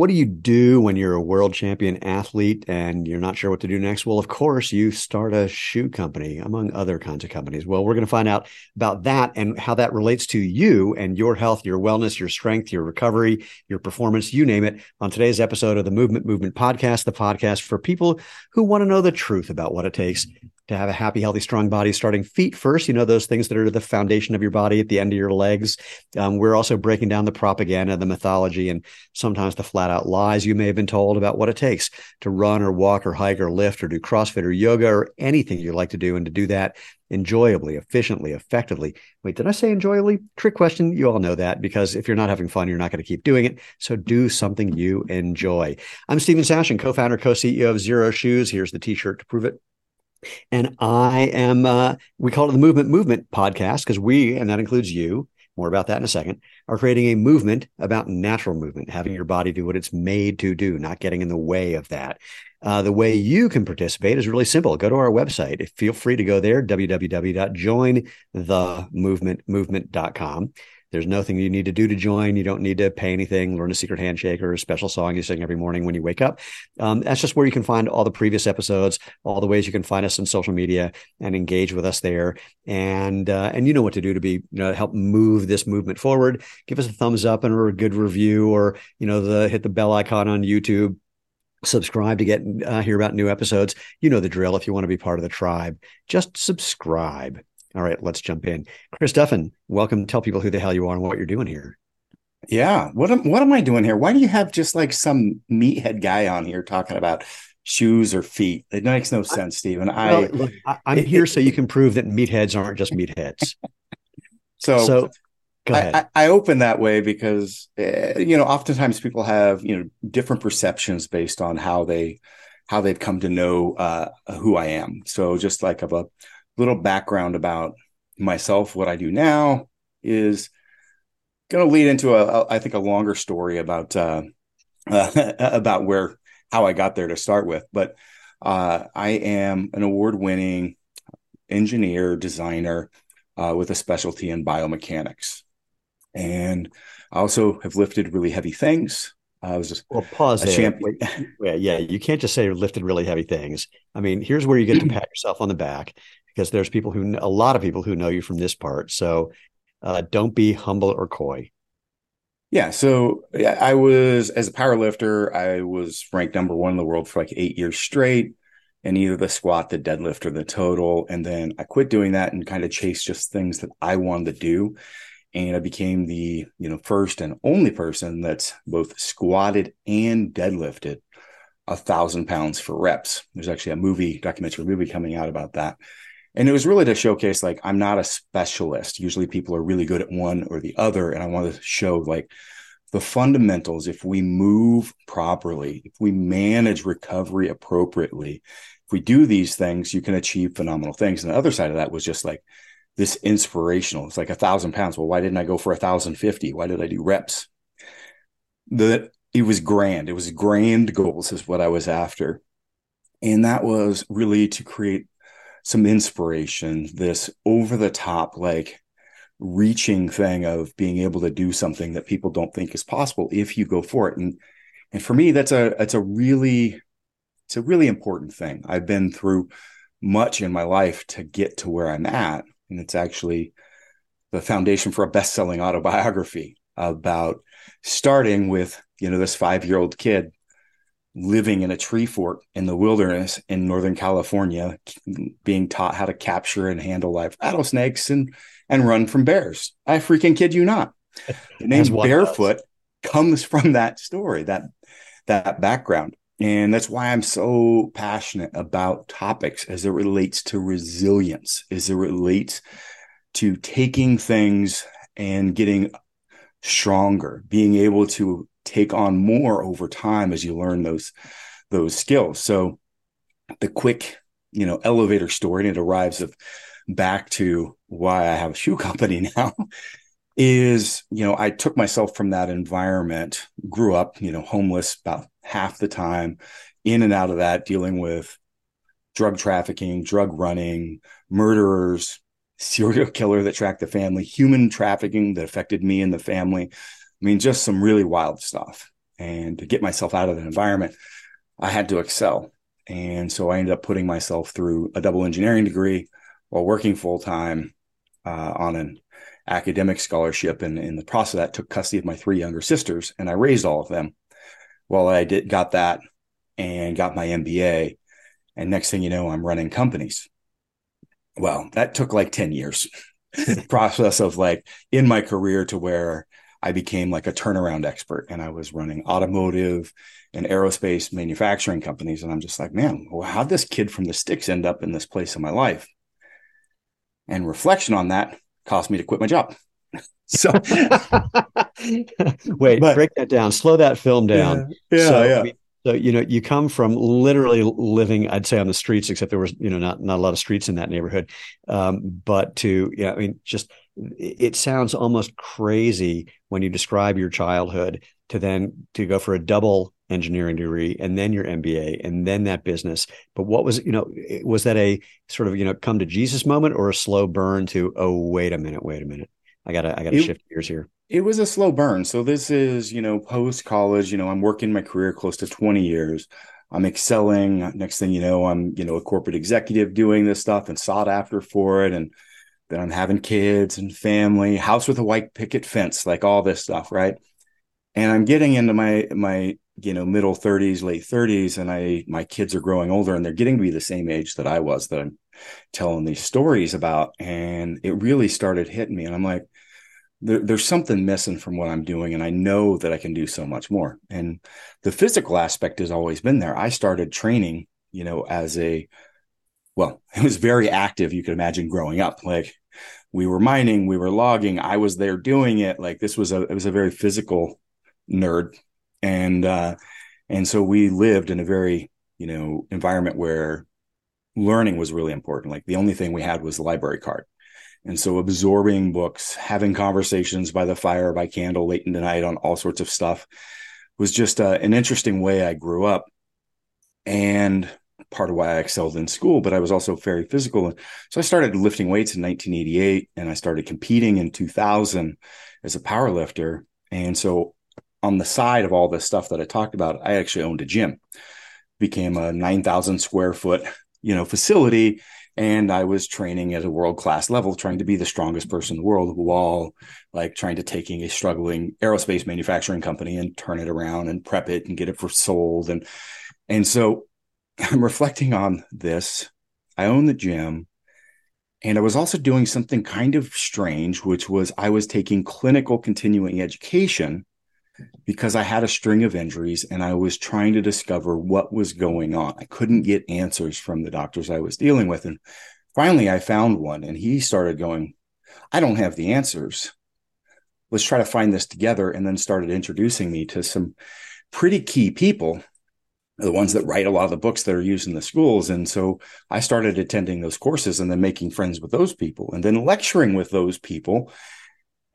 what do you do when you're a world champion athlete and you're not sure what to do next? Well, of course, you start a shoe company, among other kinds of companies. Well, we're going to find out about that and how that relates to you and your health, your wellness, your strength, your recovery, your performance, you name it, on today's episode of the Movement Movement Podcast, the podcast for people who want to know the truth about what it takes to have a happy, healthy, strong body, starting feet first. You know, those things that are the foundation of your body at the end of your legs. Um, we're also breaking down the propaganda, the mythology, and sometimes the flat out lies you may have been told about what it takes to run or walk or hike or lift or do CrossFit or yoga or anything you like to do. And to do that enjoyably, efficiently, effectively. Wait, did I say enjoyably? Trick question. You all know that because if you're not having fun, you're not going to keep doing it. So do something you enjoy. I'm Steven Sashen, co-founder, co-CEO of Xero Shoes. Here's the t-shirt to prove it. And I am, uh, we call it the Movement Movement podcast because we, and that includes you, more about that in a second, are creating a movement about natural movement, having your body do what it's made to do, not getting in the way of that. Uh, the way you can participate is really simple. Go to our website. Feel free to go there, www.jointhemovementmovement.com. There's nothing you need to do to join. You don't need to pay anything, learn a secret handshake or a special song you sing every morning when you wake up. Um, that's just where you can find all the previous episodes, all the ways you can find us on social media and engage with us there. And uh, and you know what to do to be you know help move this movement forward. Give us a thumbs up and a good review, or you know the hit the bell icon on YouTube subscribe to get uh, hear about new episodes. You know the drill. If you want to be part of the tribe, just subscribe. All right, let's jump in. Chris Duffin, welcome. Tell people who the hell you are and what you're doing here. Yeah, what am what am I doing here? Why do you have just like some meathead guy on here talking about shoes or feet? It makes no sense, Steven. I, well, I am here so you can prove that meatheads aren't just meatheads. so, so go ahead. I, I, open that way because uh, you know oftentimes people have you know different perceptions based on how they how they've come to know uh, who I am. So just like of a little background about myself, what I do now is going to lead into a, a, I think, a longer story about uh, uh, about where how I got there to start with. But uh, I am an award-winning engineer designer uh, with a specialty in biomechanics, and I also have lifted really heavy things. I was just well, pause there. Champion. yeah, yeah, you can't just say lifted really heavy things. I mean, here's where you get to pat yourself on the back because there's people who a lot of people who know you from this part. So uh, don't be humble or coy. Yeah, so I was as a power lifter, I was ranked number one in the world for like eight years straight, and either the squat, the deadlift, or the total. And then I quit doing that and kind of chased just things that I wanted to do. And I became the you know first and only person that's both squatted and deadlifted a thousand pounds for reps. There's actually a movie, documentary movie coming out about that and it was really to showcase like i'm not a specialist. Usually people are really good at one or the other and i want to show like the fundamentals. If we move properly if we manage recovery appropriately if we do these things you can achieve phenomenal things. And the other side of that was just like this inspirational. It's like a thousand pounds. Well why didn't i go for a thousand fifty? Why did i do reps? That it was grand. It was grand goals is what i was after. And that was really to create some inspiration, this over the top, like reaching thing of being able to do something that people don't think is possible if you go for it. And and for me, that's a that's a really it's a really important thing. I've been through much in my life to get to where I'm at. And it's actually the foundation for a best-selling autobiography about starting with, you know, this five-year-old kid living in a tree fort in the wilderness in Northern California, being taught how to capture and handle live rattlesnakes and and run from bears. I freaking kid you not. The name Bearfoot does. comes from that story, that that background. And that's why I'm so passionate about topics as it relates to resilience, as it relates to taking things and getting stronger, being able to take on more over time as you learn those those skills. So the quick, you know, elevator story, and it arrives of back to why I have a shoe company now, is, you know, I took myself from that environment, grew up, you know, homeless about half the time, in and out of that, dealing with drug trafficking, drug running, murderers, serial killer that tracked the family, human trafficking that affected me and the family. I mean, just some really wild stuff. And to get myself out of that environment, I had to excel. And so I ended up putting myself through a double engineering degree while working full time uh, on an academic scholarship. And in the process of that, took custody of my three younger sisters and I raised all of them. Well, I did got that and got my MBA. And next thing you know, I'm running companies. Well, that took like 10 years. process of like in my career to where I became like a turnaround expert and I was running automotive and aerospace manufacturing companies. And I'm just like, man, well, how'd this kid from the sticks end up in this place in my life? And reflection on that caused me to quit my job. so wait, but, break that down, slow that film down. Yeah, yeah, so, yeah. I mean, so you know, you come from literally living, I'd say, on the streets, except there was you know not not a lot of streets in that neighborhood. Um, but to yeah, I mean, just it sounds almost crazy when you describe your childhood to then to go for a double engineering degree and then your MBA and then that business. But what was you know was that a sort of you know come to Jesus moment or a slow burn to oh wait a minute wait a minute I gotta I gotta shift gears here it was a slow burn. So this is, you know, post college, you know, I'm working my career close to 20 years. I'm excelling. Next thing you know, I'm, you know, a corporate executive doing this stuff and sought after for it. And then I'm having kids and family, house with a white picket fence, like all this stuff, right? And I'm getting into my my, you know, middle 30s, late 30s, and I my kids are growing older and they're getting to be the same age that I was that I'm telling these stories about. And it really started hitting me. And I'm like, there, there's something missing from what I'm doing, and I know that I can do so much more. And the physical aspect has always been there. I started training, you know, as a well, it was very active. You could imagine growing up, like we were mining, we were logging. I was there doing it. Like this was a it was a very physical nerd, and uh, and so we lived in a very you know environment where learning was really important. Like the only thing we had was the library card. And so absorbing books, having conversations by the fire, by candle late in the night on all sorts of stuff was just uh, an interesting way I grew up. And part of why I excelled in school, but I was also very physical. So I started lifting weights in 1988 and I started competing in 2000 as a power lifter. And so on the side of all this stuff that I talked about, I actually owned a gym, became a 9,000 square foot, you know, facility and I was training at a world class level, trying to be the strongest person in the world, while like trying to taking a struggling aerospace manufacturing company and turn it around and prep it and get it for sold. And and so I'm reflecting on this. I own the gym. And I was also doing something kind of strange, which was I was taking clinical continuing education because I had a string of injuries and I was trying to discover what was going on. I couldn't get answers from the doctors I was dealing with. And finally, I found one and he started going, I don't have the answers. Let's try to find this together. And then started introducing me to some pretty key people, the ones that write a lot of the books that are used in the schools. And so I started attending those courses and then making friends with those people and then lecturing with those people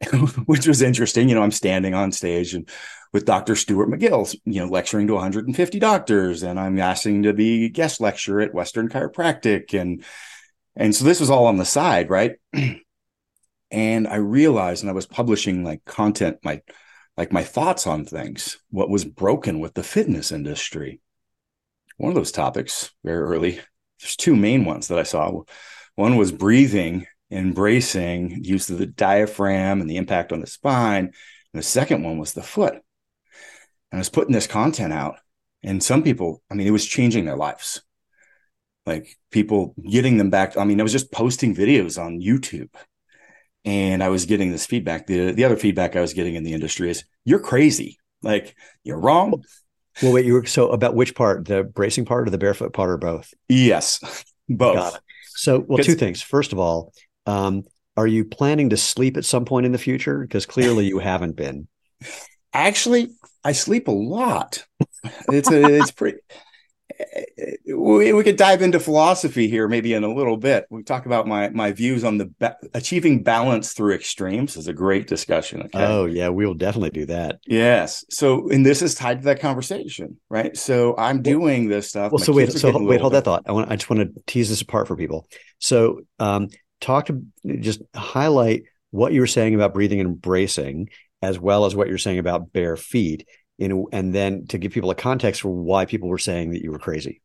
which was interesting. You know, I'm standing on stage and with Dr. Stuart McGill, you know, lecturing to 150 doctors, and I'm asking to be guest lecturer at Western Chiropractic, and and so this was all on the side, right? and I realized, and I was publishing like content, my like my thoughts on things, what was broken with the fitness industry. One of those topics very early. There's two main ones that I saw. One was breathing embracing use of the diaphragm and the impact on the spine. And the second one was the foot. And I was putting this content out, and some people, I mean, it was changing their lives. Like people getting them back. I mean, I was just posting videos on YouTube and I was getting this feedback. The, the other feedback I was getting in the industry is you're crazy. Like you're wrong. Well, wait, you were so about which part, the bracing part or the barefoot part or both? Yes, both. So, well, two things. First of all, um, are you planning to sleep at some point in the future? Because clearly you haven't been. Actually, I sleep a lot. It's a, it's pretty. We, we could dive into philosophy here maybe in a little bit. We talk about my my views on the ba- achieving balance through extremes is a great discussion. Okay? Oh yeah, we will definitely do that. Yes. So and this is tied to that conversation, right? So I'm doing this stuff. Well, so wait, so wait, hold that thought. I want I just want to tease this apart for people. So um, talk to just highlight what you were saying about breathing and bracing, as well as what you're saying about bare feet. In and then to give people a context for why people were saying that you were crazy.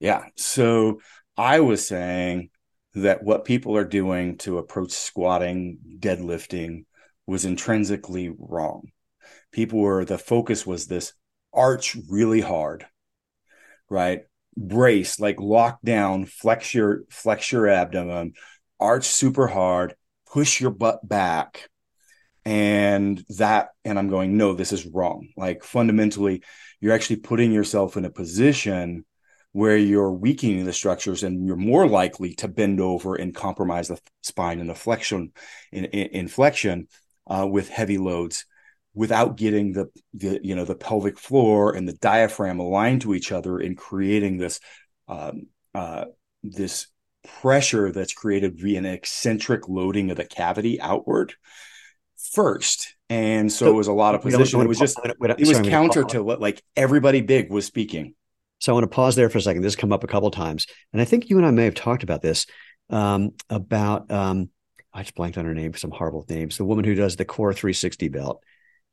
Yeah. So I was saying that what people are doing to approach squatting, deadlifting was intrinsically wrong. People were the focus was this arch really hard, right? Brace, like lock down, flex your flex your abdomen, arch super hard, push your butt back. And that, and I'm going, no, this is wrong. Like fundamentally, you're actually putting yourself in a position where you're weakening the structures and you're more likely to bend over and compromise the spine and the flexion in, in, in flexion uh, with heavy loads without getting the, the you know the pelvic floor and the diaphragm aligned to each other and creating this um, uh, this pressure that's created via an eccentric loading of the cavity outward first. And so, so it was a lot of position. It was just it was counter to what like everybody big was speaking. So I want to pause there for a second. This has come up a couple times, and I think you and I may have talked about this um, about um, I just blanked on her name. Some horrible names. The woman who does the Core 360 belt,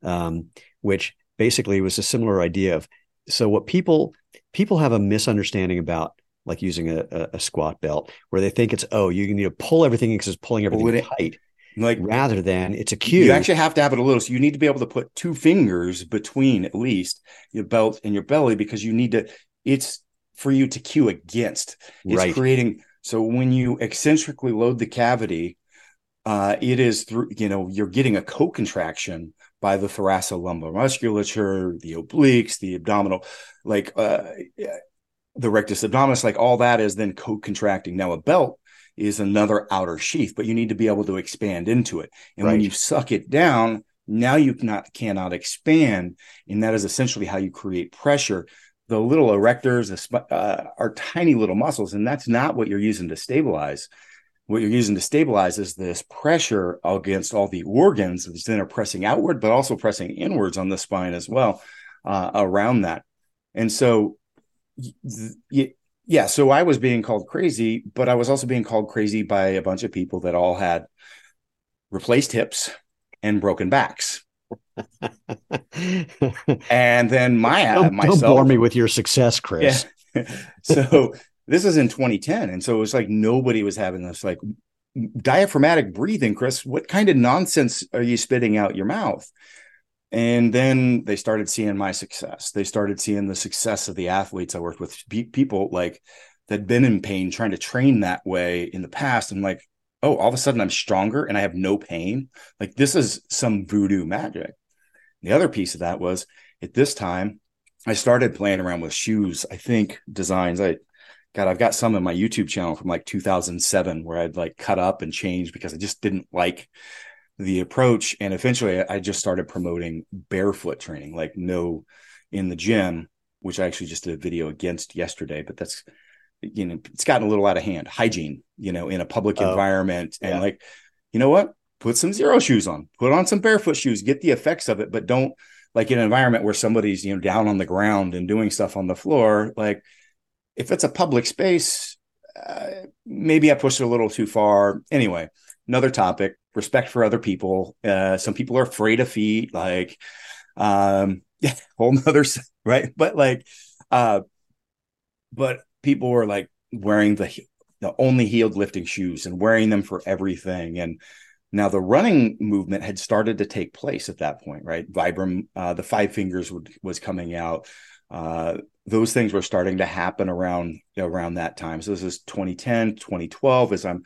um, which basically was a similar idea of. So what people people have a misunderstanding about like using a, a, a squat belt where they think it's oh you need to pull everything because it's pulling everything well, tight. Like rather than it's a cue. You actually have to have it a little. So you need to be able to put two fingers between at least your belt and your belly because you need to it's for you to cue against. It's right. creating so when you eccentrically load the cavity, uh, it is through you know you're getting a co-contraction by the thoracolumbar musculature, the obliques, the abdominal, like uh, the rectus abdominis, like all that is then co-contracting. Now a belt is another outer sheath, but you need to be able to expand into it. And right. when you suck it down, now you cannot cannot expand, and that is essentially how you create pressure the little erectors uh, are tiny little muscles, and that's not what you're using to stabilize. What you're using to stabilize is this pressure against all the organs that then are pressing outward, but also pressing inwards on the spine as well uh, around that. And so, yeah, so I was being called crazy, but I was also being called crazy by a bunch of people that all had replaced hips and broken backs and then my don't, myself, don't bore me with your success, Chris. Yeah. so this is in 2010, and so it was like nobody was having this like diaphragmatic breathing. Chris, what kind of nonsense are you spitting out your mouth? And then they started seeing my success. They started seeing the success of the athletes I worked with, people like that'd been in pain, trying to train that way in the past. And like, oh, all of a sudden I'm stronger and I have no pain. Like this is some voodoo magic. The other piece of that was at this time, I started playing around with shoes. I think designs. I God, I've got some in my YouTube channel from like 2007 where I'd like cut up and change because I just didn't like the approach. And eventually I just started promoting barefoot training, like no in the gym, which I actually just did a video against yesterday, but that's you know, it's gotten a little out of hand. Hygiene, you know, in a public oh, environment. And like, you know what? put some Xero shoes on, put on some barefoot shoes, get the effects of it, but don't like in an environment where somebody's, you know, down on the ground and doing stuff on the floor. Like if it's a public space, uh, maybe I pushed it a little too far. Anyway, another topic, respect for other people. Uh, some people are afraid of feet, like, um, yeah, whole nother, right. But like, uh, but people were like wearing the, the only heeled lifting shoes and wearing them for everything. And, now, the running movement had started to take place at that point, right? Vibram, uh, the five fingers would, was coming out. Uh, those things were starting to happen around around that time. So this is 2010, 2012, as I'm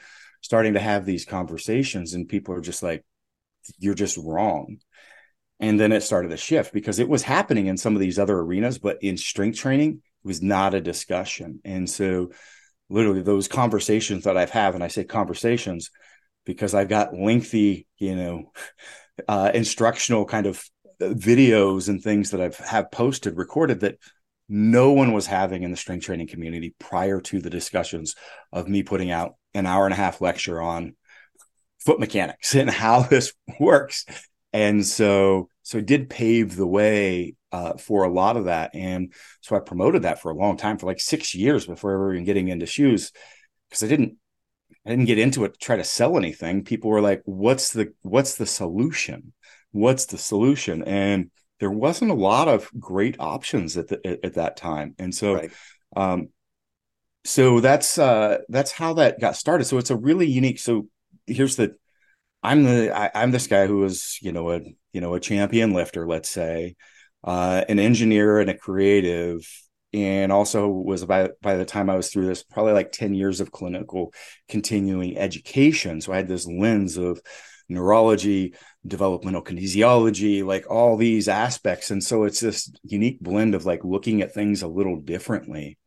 starting to have these conversations, and people are just like, "You're just wrong." And then it started to shift because it was happening in some of these other arenas, but in strength training, it was not a discussion. And so, literally, those conversations that I've had, and I say conversations because I've got lengthy, you know, uh, instructional kind of videos and things that I've have posted, recorded that no one was having in the strength training community prior to the discussions of me putting out an hour and a half lecture on foot mechanics and how this works. And so, so it did pave the way uh, for a lot of that. And so I promoted that for a long time, for like six years before ever even getting into shoes, because I didn't I didn't get into it to try to sell anything. People were like, "What's the what's the solution? What's the solution?" And there wasn't a lot of great options at the, at, at that time, and so, right. um, so that's uh, that's how that got started. So it's a really unique. So here's the, I'm the I, am this guy who was you know a you know a champion lifter, let's say, uh, an engineer and a creative, and also was by by the time I was through this probably like 10 years of clinical continuing education. So I had this lens of neurology, developmental kinesiology, like all these aspects. And so it's this unique blend of like looking at things a little differently.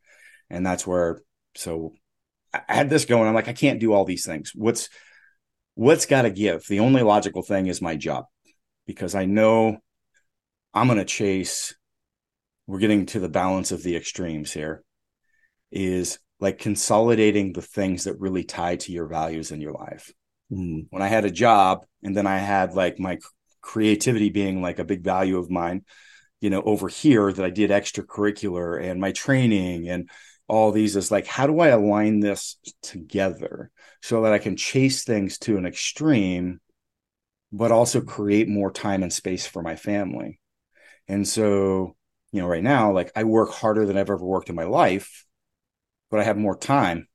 And that's where so I had this going. I'm like, I can't do all these things. What's what's got to give? The only logical thing is my job because I know I'm going to chase we're getting to the balance of the extremes here is like consolidating the things that really tie to your values in your life. Mm. When I had a job and then I had like my creativity being like a big value of mine, you know, over here that I did extracurricular and my training and all these is like, how do I align this together so that I can chase things to an extreme, but also create more time and space for my family? And so you know, right now, like I work harder than I've ever worked in my life, but I have more time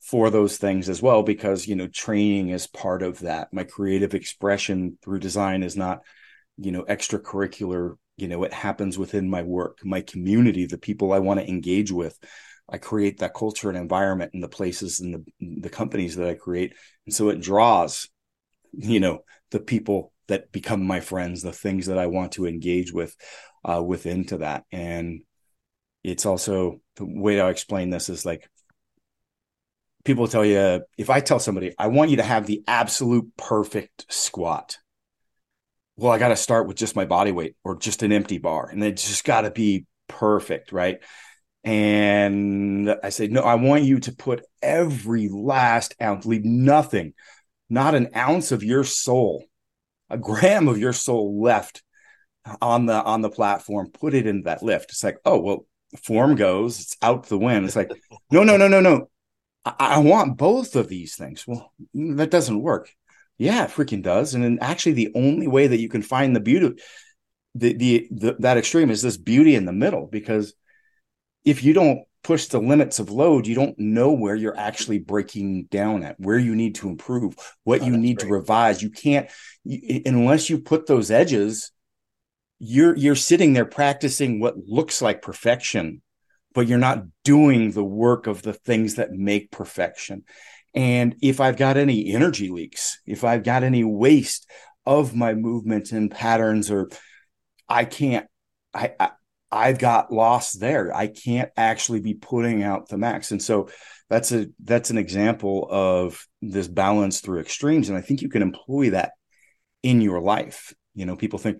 for those things as well because, you know, training is part of that. My creative expression through design is not, you know, extracurricular. You know, it happens within my work, my community, the people I want to engage with. I create that culture and environment in the places and the, the companies that I create. And so it draws, you know, the people that become my friends, the things that I want to engage with uh, within to that. And it's also the way I explain this is like people tell you if I tell somebody I want you to have the absolute perfect squat. Well, I got to start with just my body weight or just an empty bar, and it just got to be perfect, right? And I say, no, I want you to put every last ounce, leave nothing, not an ounce of your soul, a gram of your soul left on the on the platform, put it in that lift. It's like, oh well, form goes, it's out the wind. It's like, no, no, no, no, no. I, I want both of these things. Well, that doesn't work. Yeah, it freaking does. And then actually, the only way that you can find the beauty, the, the the that extreme is this beauty in the middle. Because if you don't push the limits of load, you don't know where you're actually breaking down at, where you need to improve, what oh, you need great. to revise. You can't you, unless you put those edges you're you're sitting there practicing what looks like perfection but you're not doing the work of the things that make perfection and if i've got any energy leaks if i've got any waste of my movement and patterns or i can't I, I I've got lost there. I can't actually be putting out the max. And so that's a that's an example of this balance through extremes. And I think you can employ that in your life. You know, people think,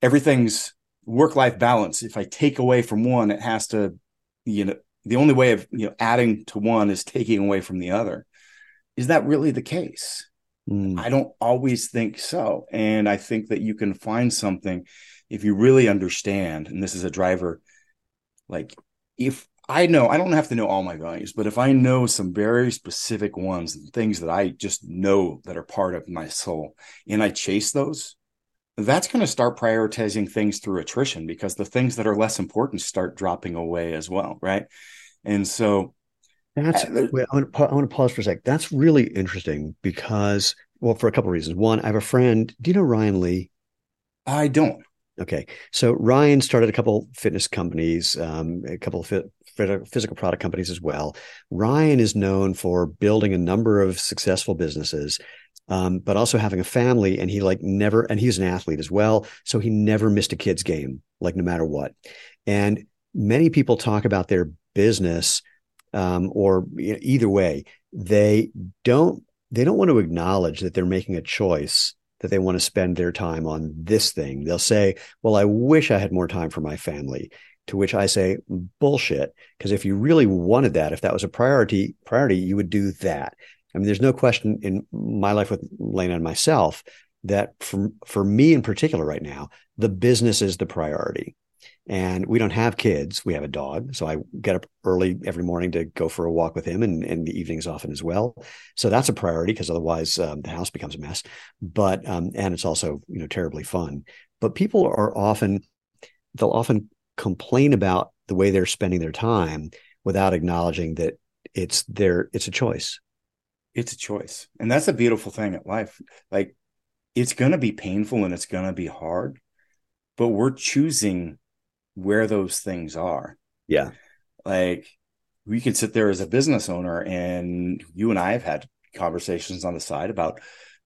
everything's work life balance. If I take away from one, it has to, you know, the only way of you know adding to one is taking away from the other. Is that really the case? Mm. I don't always think so. And I think that you can find something if you really understand, and this is a driver, like if I know, I don't have to know all my values, but if I know some very specific ones, and things that I just know that are part of my soul, and I chase those, that's going to start prioritizing things through attrition because the things that are less important start dropping away as well, right? And so that's uh, wait, I, want to, I want to pause for a sec. That's really interesting because, well, for a couple of reasons. One, I have a friend. Do you know Ryan Lee? I don't. Okay, so Ryan started a couple fitness companies, um, a couple of fit, physical product companies as well. Ryan is known for building a number of successful businesses um, but also having a family. And he like never, and he's an athlete as well. So he never missed a kid's game, like no matter what. And many people talk about their business, um, or either way, they don't, they don't want to acknowledge that they're making a choice that they want to spend their time on this thing. They'll say, well, I wish I had more time for my family. To which I say, bullshit. Because if you really wanted that, if that was a priority, priority, you would do that. I mean, there's no question in my life with Lena and myself that for, for me in particular right now, the business is the priority. And we don't have kids. We have a dog. So I get up early every morning to go for a walk with him and, and the evenings often as well. So that's a priority because otherwise um, the house becomes a mess. But, um, and it's also, you know, terribly fun. but people are often they'll often complain about the way they're spending their time without acknowledging that it's their it's a choice it's a choice and that's a beautiful thing at life like it's going to be painful and it's going to be hard but we're choosing where those things are. Yeah. Like we can sit there as a business owner and you and i have had conversations on the side about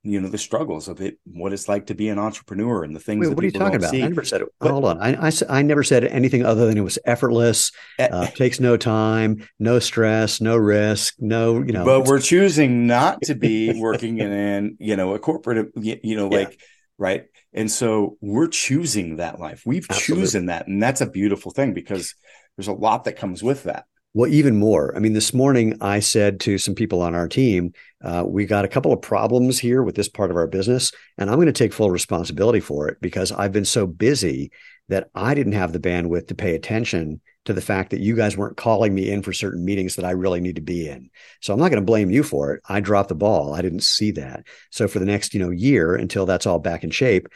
you know the struggles of it what it's like to be an entrepreneur and the things Wait, what are you talking about? See. i never said it. But, hold on. I, I, I never said anything other than it was effortless uh, uh, takes no time no stress no risk no you know but we're choosing not to be working in you know a corporate you know like yeah. right and so we're choosing that life we've Absolutely. chosen that and that's a beautiful thing because there's a lot that comes with that well, even more. I mean, this morning I said to some people on our team, uh, we got a couple of problems here with this part of our business, and I'm going to take full responsibility for it because I've been so busy that I didn't have the bandwidth to pay attention to the fact that you guys weren't calling me in for certain meetings that I really need to be in. So I'm not going to blame you for it. I dropped the ball. I didn't see that. So for the next, you know, year until that's all back in shape,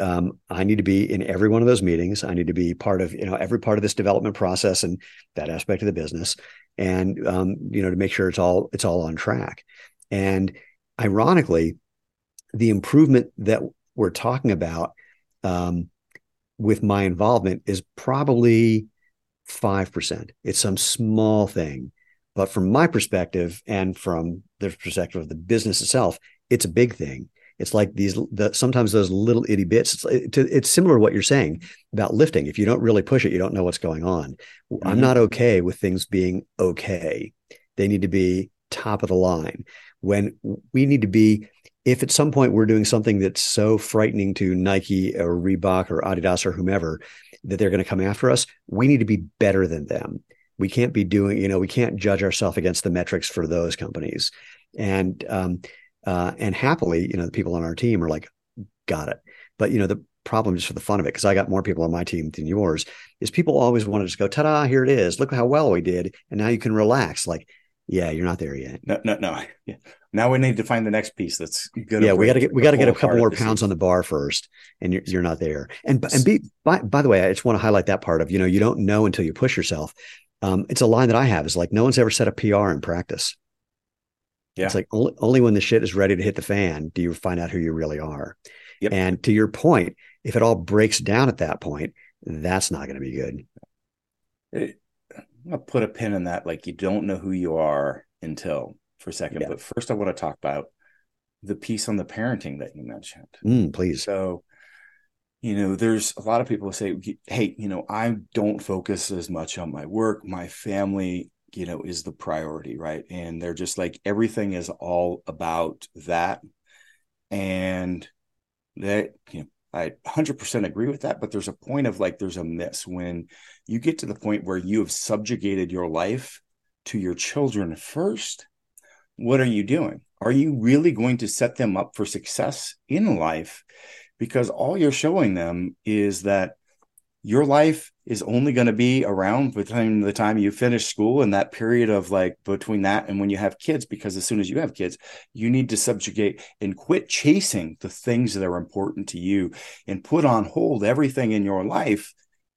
um, I need to be in every one of those meetings. I need to be part of you know every part of this development process and that aspect of the business, and um, you know to make sure it's all it's all on track. And ironically, the improvement that we're talking about um, with my involvement is probably five percent. It's some small thing, but from my perspective and from the perspective of the business itself, it's a big thing it's like these the, sometimes those little itty bits. It's, it, it's similar to what you're saying about lifting. If you don't really push it, you don't know what's going on. Mm-hmm. I'm not okay with things being okay. They need to be top of the line. When we need to be, if at some point we're doing something that's so frightening to Nike or Reebok or Adidas or whomever that they're going to come after us, we need to be better than them. We can't be doing, you know, we can't judge ourselves against the metrics for those companies. And um, uh, and happily, you know, the people on our team are like, got it. But, you know, the problem just for the fun of it, because I got more people on my team than yours, is people always want to just go, ta da, here it is. Look how well we did. And now you can relax. Like, yeah, you're not there yet. No, no, no. Yeah. Now we need to find the next piece that's good. Yeah, we got to get we got to get a couple more pounds on the bar first, and you're you're not there. And and be by by the way, I just want to highlight that part of you know you don't know until you push yourself. Um, it's a line that I have is like no one's ever said a PR in practice. Yeah. It's like only, only when the shit is ready to hit the fan do you find out who you really are. Yep. And to your point, if it all breaks down at that point, that's not going to be good. It, I'll put a pin in that. Like you don't know who you are until for a second. Yeah. But first, I want to talk about the piece on the parenting that you mentioned. Mm, please. So, you know, there's a lot of people who say, hey, you know, I don't focus as much on my work, my family you know is the priority right and they're just like everything is all about that and that you know I 100% agree with that, but there's a point of like, there's a miss when you get to the point where you have subjugated your life to your children first. What are you doing? Are you really going to set them up for success in life? Because all you're showing them is that your life is only going to be around between the time you finish school and that period of like between that and when you have kids because as soon as you have kids you need to subjugate and quit chasing the things that are important to you and put on hold everything in your life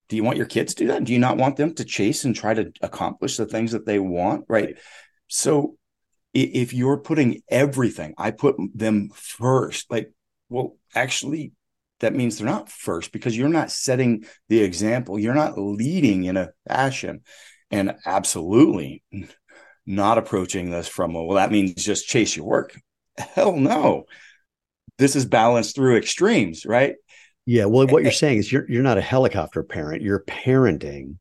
do you want your kids to do that do you not want them to chase and try to accomplish the things that they want right, so if you're putting everything i put them first like well actually that means they're not first because you're not setting the example. You're not leading in a fashion. And absolutely not approaching this from, well, that means just chase your work. Hell no. This is balanced through extremes, right? Yeah. Well, what you're saying is you're you're not a helicopter parent. You're parenting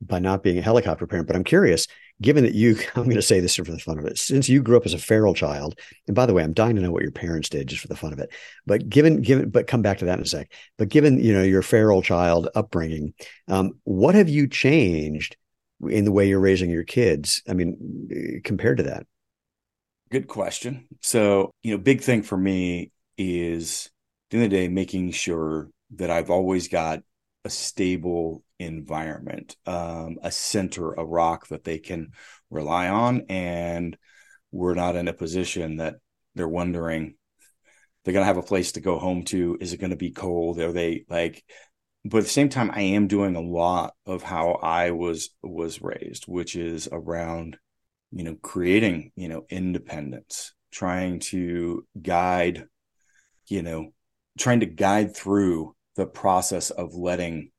by not being a helicopter parent. But I'm curious, given that you, I'm going to say this for the fun of it, since you grew up as a feral child, and by the way, I'm dying to know what your parents did just for the fun of it. But given, given, but come back to that in a sec. But given, you know, your feral child upbringing, um, what have you changed in the way you're raising your kids? I mean, compared to that. Good question. So, you know, big thing for me is at the end of the day, making sure that I've always got a stable environment, um, a center, a rock that they can rely on. And we're not in a position that they're wondering, they're going to have a place to go home to? Is it going to be cold? Are they like, but at the same time, I am doing a lot of how I was was raised, which is around, you know, creating, you know, independence, trying to guide, you know, trying to guide through the process of letting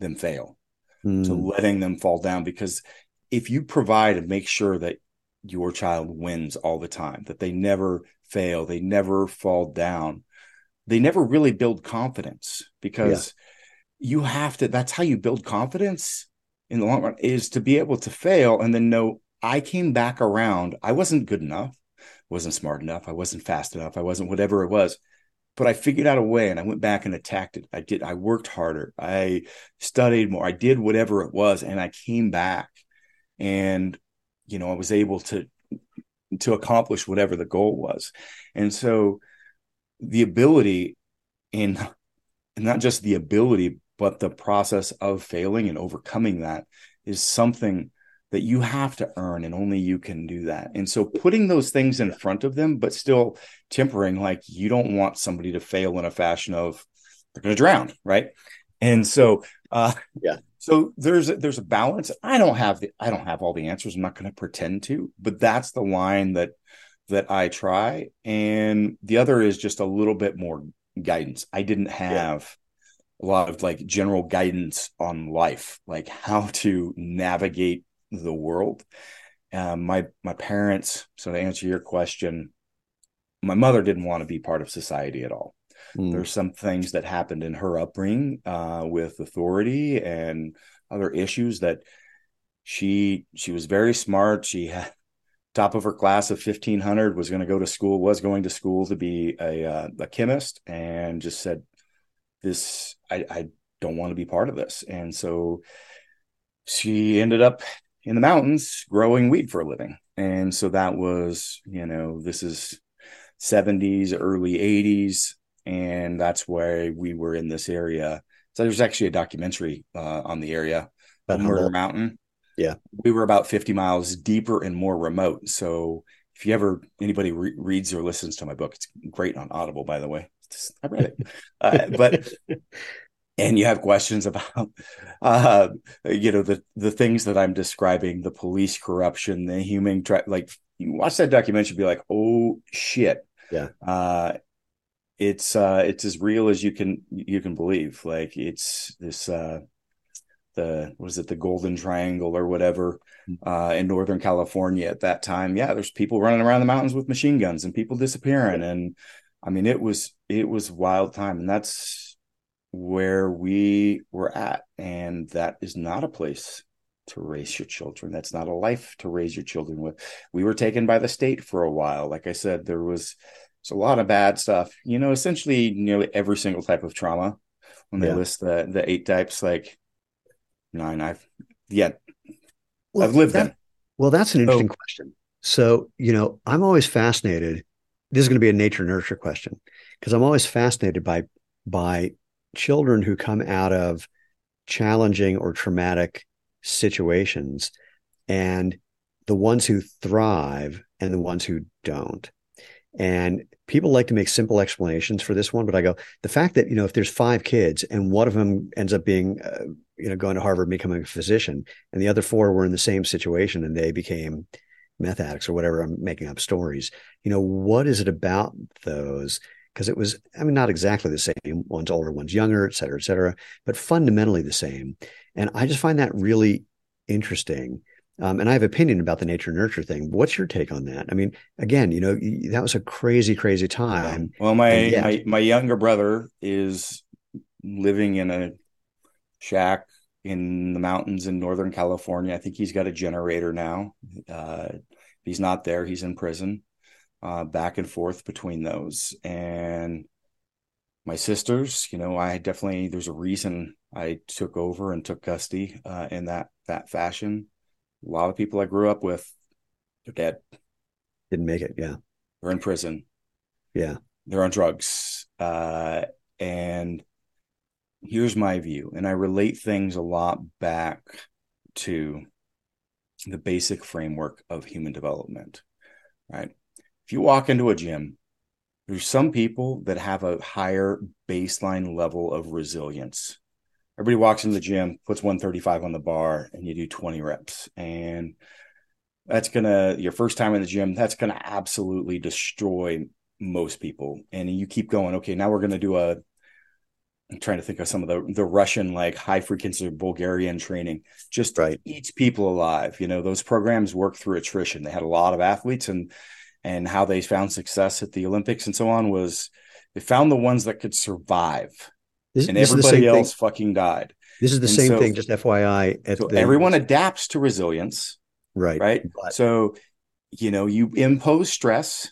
them fail, mm. to letting them fall down. Because if you provide and make sure that your child wins all the time, that they never fail, they never fall down, they never really build confidence because yeah. you have to, that's how you build confidence in the long run is to be able to fail and then know I came back around. I wasn't good enough, wasn't smart enough, I wasn't fast enough, I wasn't whatever it was but I figured out a way and I went back and attacked it. I did, I worked harder. I studied more. I did whatever it was and I came back and, you know, I was able to, to accomplish whatever the goal was. And so the ability in, and not just the ability, but the process of failing and overcoming that is something that you have to earn and only you can do that. And so putting those things in front of them, but still tempering, like you don't want somebody to fail in a fashion of they're going to drown, right? And so, uh, yeah. So there's a, there's a balance. I don't have the I don't have all the answers. I'm not going to pretend to, but that's the line that that I try. And the other is just a little bit more guidance. I didn't have yeah. a lot of like general guidance on life, like how to navigate the world. Um, my my parents. So to answer your question, my mother didn't want to be part of society at all. Mm. There's some things that happened in her upbringing uh, with authority and other issues that she she was very smart. She had top of her class of 1500 was going to go to school was going to school to be a uh, a chemist and just said this I, I don't want to be part of this and so she ended up in the mountains growing weed for a living. And so that was, you know, this is 70s, early 80s. And that's why we were in this area. So there's actually a documentary uh, on the area, Murder Mountain. Yeah. We were about 50 miles deeper and more remote. So if you ever, anybody re- reads or listens to my book, it's great on Audible, by the way. I read it. Uh, but and you have questions about uh, you know the the things that i'm describing the police corruption the human tra- like you watch that documentary be like oh shit. Yeah. Uh, it's uh it's as real as you can you can believe. Like it's this uh the was it the golden triangle or whatever mm-hmm. uh in northern california at that time. Yeah there's people running around the mountains with machine guns and people disappearing. And i mean it was it was wild time. And that's where we were at. And that is not a place to raise your children. That's not a life to raise your children with. We were taken by the state for a while. Like I said, there was, a lot of bad stuff. You know, essentially nearly every single type of trauma. When they yeah. list the the eight types, like nine, I've yeah, well, I've lived that, them. Well, that's an interesting question. So, you know, I'm always fascinated. This is going to be a nature nurture question because I'm always fascinated by by children who come out of challenging or traumatic situations and the ones who thrive and the ones who don't. And people like to make simple explanations for this one, but I go, the fact that, you know, if there's five kids and one of them ends up being, uh, you know, going to Harvard, becoming a physician, and the other four were in the same situation and they became meth addicts or whatever, I'm making up stories. You know, what is it about those because it was, I mean, not exactly the same. One's older, one's younger, et cetera, et cetera, but fundamentally the same. And I just find that really interesting. Um, and I have opinion about the nature nurture thing. What's your take on that? I mean, again, you know, that was a crazy, crazy time. Well, my yet, my, my younger brother is living in a shack in the mountains in Northern California. I think he's got a generator now. Uh, he's not there. He's in prison uh, back and forth between those. And my sisters, you know, I definitely there's a reason I took over and took custody uh, in that that fashion. A lot of people I grew up with, they're dead. Didn't make it. Yeah, they're in prison. Yeah, they're on drugs. Uh, and here's my view, and I relate things a lot back to the basic framework of human development. Right, if you walk into a gym, there's some people that have a higher baseline level of resilience. Everybody walks in the gym, puts 135 on the bar, and you do 20 reps. And that's gonna your first time in the gym, that's gonna absolutely destroy most people. And you keep going, okay, now we're gonna do a I'm trying to think of some of the the Russian like high frequency Bulgarian training. Just right. eats people alive. You know, those programs work through attrition. They had a lot of athletes and and how they found success at the Olympics and so on was they found the ones that could survive. This, and this everybody else thing. fucking died. This is the and same so, thing, just FYI. so the, everyone adapts to resilience. Right. Right. But, so, you know, you impose stress,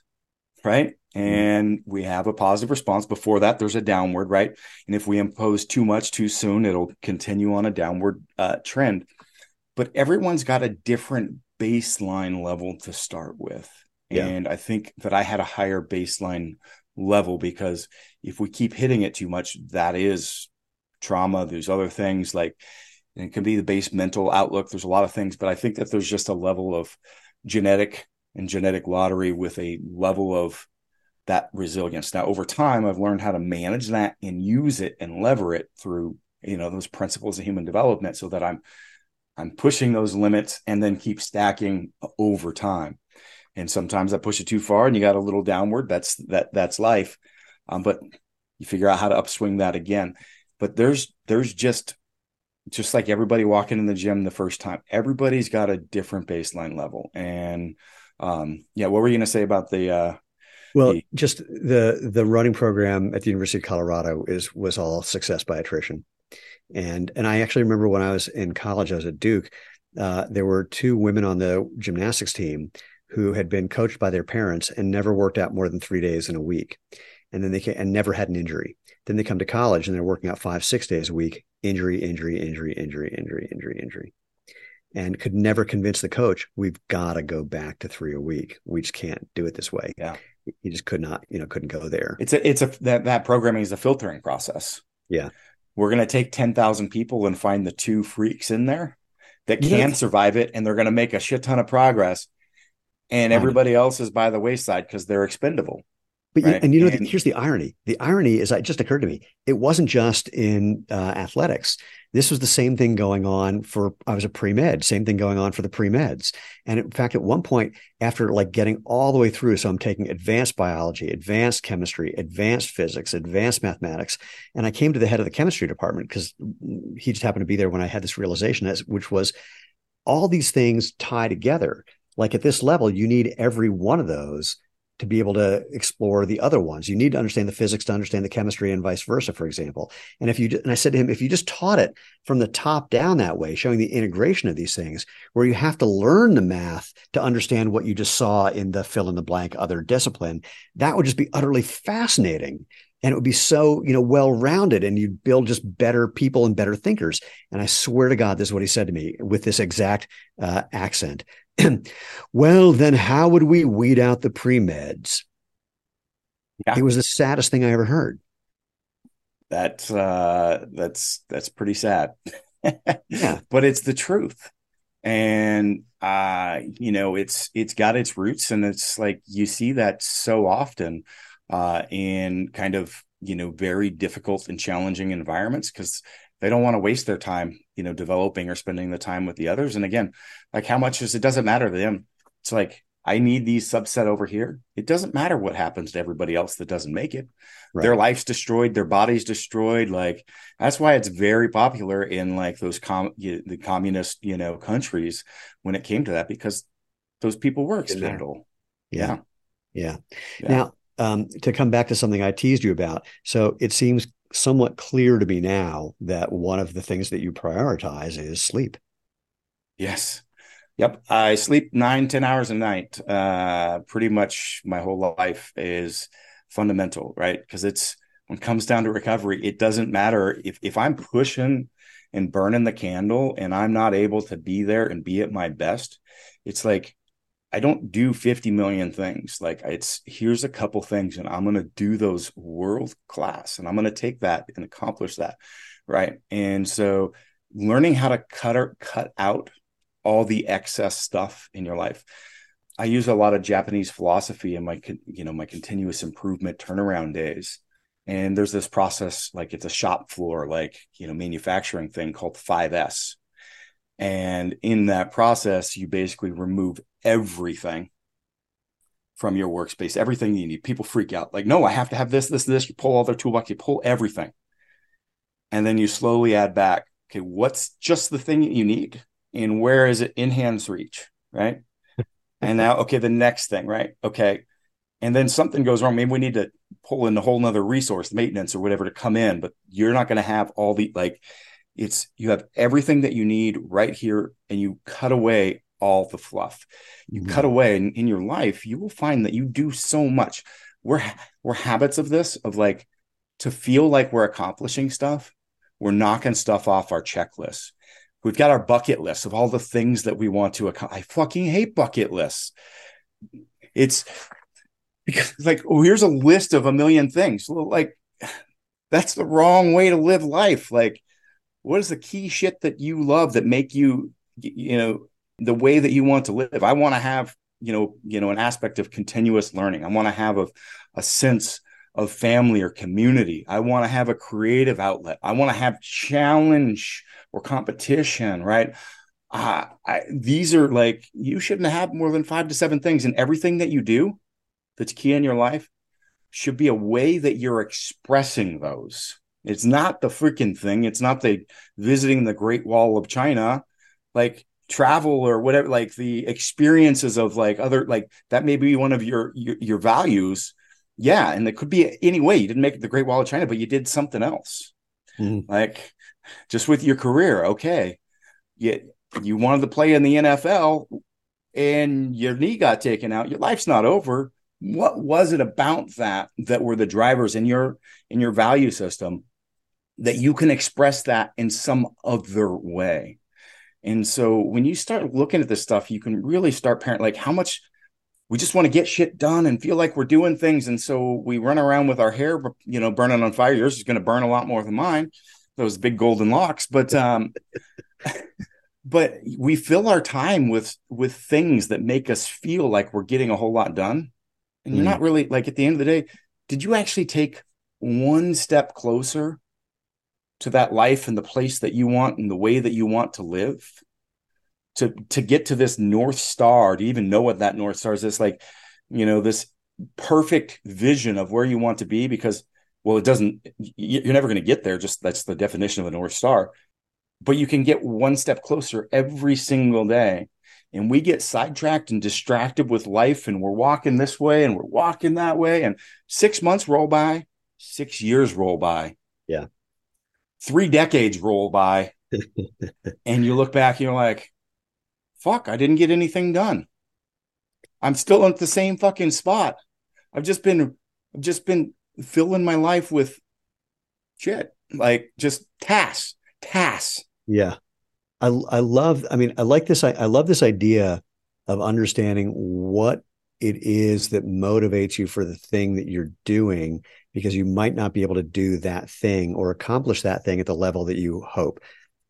right? Mm-hmm. and we have a positive response. Before that, there's a downward, right? And if we impose too much too soon, it'll continue on a downward uh, trend. But everyone's got a different baseline level to start with. And I think that I had a higher baseline level because if we keep hitting it too much, that is trauma. There's other things like it can be the base mental outlook. There's a lot of things, but I think that there's just a level of genetic and genetic lottery with a level of that resilience. Now, over time, I've learned how to manage that and use it and lever it through, you know, those principles of human development so that I'm I'm pushing those limits and then keep stacking over time. And sometimes I push it too far and you got a little downward. That's that that's life. Um, but you figure out how to upswing that again. But there's there's just just like everybody walking in the gym the first time, everybody's got a different baseline level. And um, yeah, what were you gonna say about the uh well, just the the running program at the University of Colorado is was all success by attrition, and and I actually remember when I was in college, I was at Duke. Uh, there were two women on the gymnastics team who had been coached by their parents and never worked out more than three days in a week, and then they and never had an injury. Then they come to college and they're working out five six days a week. Injury, injury, injury, injury, injury, injury, injury and could never convince the coach we've got to go back to three a week we just can't do it this way yeah he just could not, you know, couldn't go there. It's a, it's a, that, that programming is a filtering process. Yeah. We're going to take 10,000 people and find the two freaks in there that can survive it. And they're going to make a shit ton of progress. And everybody else is by the wayside because they're expendable. But right? and you know, and, here's the irony. The irony is, it just occurred to me. It wasn't just in uh, athletics. This was the same thing going on for. I was a pre med. Same thing going on for the pre meds. And in fact, at one point, after like getting all the way through, so I'm taking advanced biology, advanced chemistry, advanced physics, advanced mathematics, and I came to the head of the chemistry department because he just happened to be there when I had this realization, as which was all these things tie together. Like at this level, you need every one of those to be able to explore the other ones. You need to understand the physics to understand the chemistry and vice versa, for example. And if you, and I said to him, if you just taught it from the top down that way, showing the integration of these things, where you have to learn the math to understand what you just saw in the fill in the blank other discipline, that would just be utterly fascinating. And it would be so, you know, well rounded and you'd build just better people and better thinkers. And I swear to God, this is what he said to me with this exact uh, accent. well, then how would we weed out the pre meds? Yeah. It was the saddest thing I ever heard. That's uh that's that's pretty sad. yeah. But it's the truth. And uh, you know, it's it's got its roots and it's like you see that so often uh in kind of, you know, very difficult and challenging environments because they don't want to waste their time you know developing or spending the time with the others. And again like how much is it doesn't matter to them. It's like i need these subset over here. It doesn't matter what happens to everybody else that doesn't make it. Right. their life's destroyed their body's destroyed. Like that's why it's very popular in like those com the communist you know countries when it came to that because those people were expendable. Yeah. yeah. Yeah, now um, to come back to something I teased you about. So it seems somewhat clear to me now that one of the things that you prioritize is sleep. Yes. Yep. I sleep nine, 10 hours a night. Uh, pretty much my whole life is fundamental, right? Because it's when it comes down to recovery, it doesn't matter if, if I'm pushing and burning the candle and I'm not able to be there and be at my best, it's like I don't do 50 million things. Like it's here's a couple things and I'm going to do those world class and I'm going to take that and accomplish that. Right. And so learning how to cut or cut out all the excess stuff in your life. I use a lot of Japanese philosophy in my you know my continuous improvement turnaround days. And there's this process like it's a shop floor like you know manufacturing thing called 5S. And in that process you basically remove everything from your workspace, everything you need. People freak out like no, I have to have this this this you pull all their toolbox, you pull everything. And then you slowly add back okay, what's just the thing that you need? And where is it in hand's reach? Right and now, okay, the next thing, right? Okay. And then something goes wrong. Maybe we need to pull in a whole nother resource, maintenance or whatever to come in, but you're not going to have all the like it's you have everything that you need right here and you cut away all the fluff. You mm-hmm. cut away and in your life, you will find that you do so much. We're we're habits of this, of like to feel like we're accomplishing stuff. We're knocking stuff off our checklist. We've got our bucket list of all the things that we want to accomplish. I fucking hate bucket lists. It's because like, oh, here's a list of a million things. Like, that's the wrong way to live life. Like, what is the key shit that you love that make you, you know, the way that you want to live? I want to have, you know, you know, an aspect of continuous learning. I want to have a, a sense of family or community. I want to have a creative outlet. I want to have challenge or competition, right? Uh, I, these are like you shouldn't have more than five to seven things, and everything that you do that's key in your life should be a way that you're expressing those. It's not the freaking thing. It's not the visiting the Great Wall of China, like travel or whatever. Like the experiences of like other like that may be one of your your, your values. Yeah, and it could be any way. You didn't make the Great Wall of China, but you did something else. Mm. Like just with your career. Okay. You, you wanted to play in the NFL and your knee got taken out. Your life's not over. What was it about that that were the drivers in your in your value system that you can express that in some other way? And so when you start looking at this stuff, you can really start parent like how much we just want to get shit done and feel like we're doing things. And so we run around with our hair, you know, burning on fire. Yours is going to burn a lot more than mine those big golden locks but um but we fill our time with with things that make us feel like we're getting a whole lot done and you're mm. not really like at the end of the day did you actually take one step closer to that life and the place that you want and the way that you want to live to to get to this north star to even know what that north star is this like you know this perfect vision of where you want to be because well it doesn't you're never going to get there just that's the definition of a north star. But you can get one step closer every single day. And we get sidetracked and distracted with life and we're walking this way and we're walking that way. And 6 months roll by 6 years roll by. Yeah 3 decades roll by and you look back and you're like fuck i didn't get anything done i'm still at the same fucking spot i've just been i've just been filling my life with shit, like just tasks, tasks. Yeah. I, I love, I mean, I like this. I, I love this idea of understanding what it is that motivates you for the thing that you're doing because you might not be able to do that thing or accomplish that thing at the level that you hope.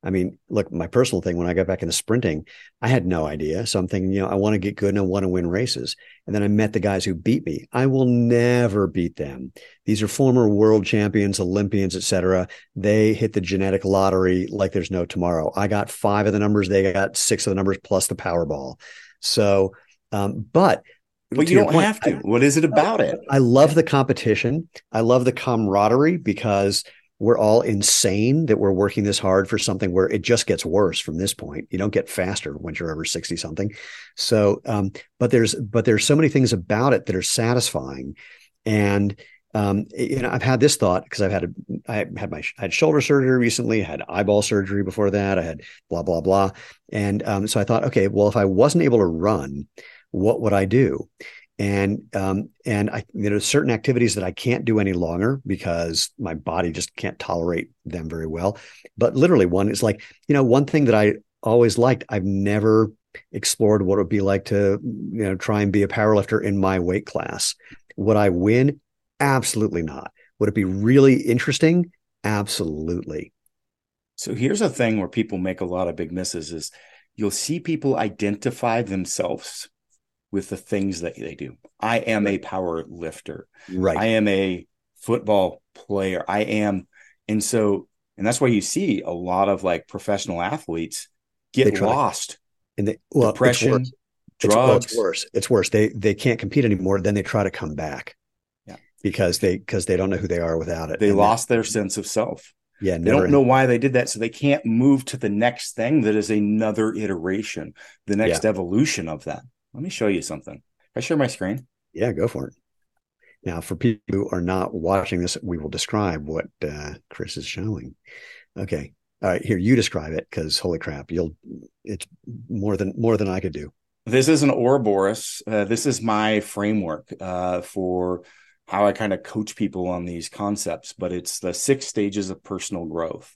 I mean, look, my personal thing when I got back into sprinting, I had no idea. So I'm thinking, you know, I want to get good and I want to win races. And then I met the guys who beat me. I will never beat them. These are former world champions, Olympians, etc. They hit the genetic lottery like there's no tomorrow. I got five of the numbers, they got six of the numbers plus the Powerball. So, um, but but you don't point, have to. I, what is it about it? I love the competition. I love the camaraderie because we're all insane that we're working this hard for something where it just gets worse from this point. You don't get faster once you're over 60 something. So, um, but there's, but there's so many things about it that are satisfying. And, um, you know, I've had this thought because I've had, a, I had my, I had shoulder surgery recently, I had eyeball surgery before that. I had blah, blah, blah. And, um, so I thought, okay, well, if I wasn't able to run, what would I do? and um, and I you know certain activities that I can't do any longer because my body just can't tolerate them very well. But literally, one is like you know one thing that I always liked. I've never explored what it would be like to you know try and be a powerlifter in my weight class. Would I win? Absolutely not. Would it be really interesting? Absolutely. So here's a thing where people make a lot of big misses is you'll see people identify themselves with the things that they do. I am a power lifter. Right. I am a football player. I am, and so, and that's why you see a lot of like professional athletes get lost. And they, well, depression, it's, drugs. It's, well, it's worse. It's worse. They they can't compete anymore. Then they try to come back. Yeah. Because they because they don't know who they are without it. They and lost their sense of self. Yeah, they don't know why they did that, so they can't move to the next thing that is another iteration, the next yeah. evolution of that. Let me show you something. Can I share my screen? Yeah, go for it. Now, for people who are not watching this, we will describe what uh, Chris is showing. Okay, all right, here you describe it because holy crap, you'll it's more than more than I could do. This is an Ouroboros. Uh, this is my framework uh, for how I kind of coach people on these concepts, but it's the six stages of personal growth.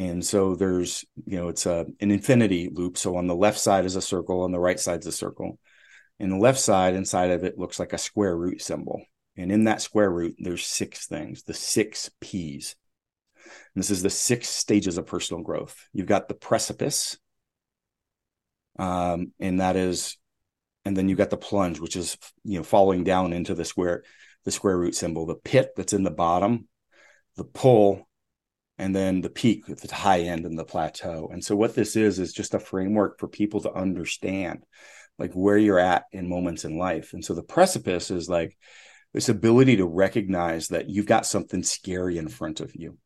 And so there's, you know, it's a an infinity loop. So on the left side is a circle, on the right side is a circle. And the left side inside of it looks like a square root symbol. And in that square root, there's six things, the six P's. And this is the six stages of personal growth. You've got the precipice, um, and that is, and then you've got the plunge, which is you know falling down into the square the square root symbol, the pit that's in the bottom, the pull, and then the peak the high end and the plateau. And so what this is is just a framework for people to understand like where you're at in moments in life. And so the precipice is like this ability to recognize that you've got something scary in front of you.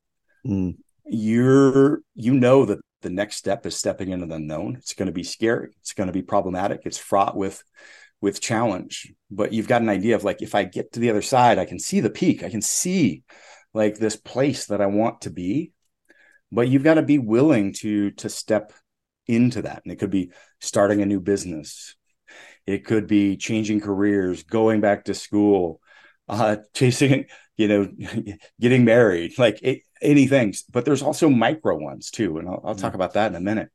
Mm. You're you know that the next step is stepping into the unknown. It's going to be scary. It's going to be problematic. It's fraught with with challenge but you've got an idea of like if i get to the other side i can see the peak i can see like this place that i want to be but you've got to be willing to to step into that and it could be starting a new business it could be changing careers going back to school uh chasing you know getting married like it, anything but there's also micro ones too and i'll, I'll talk mm. about that in a minute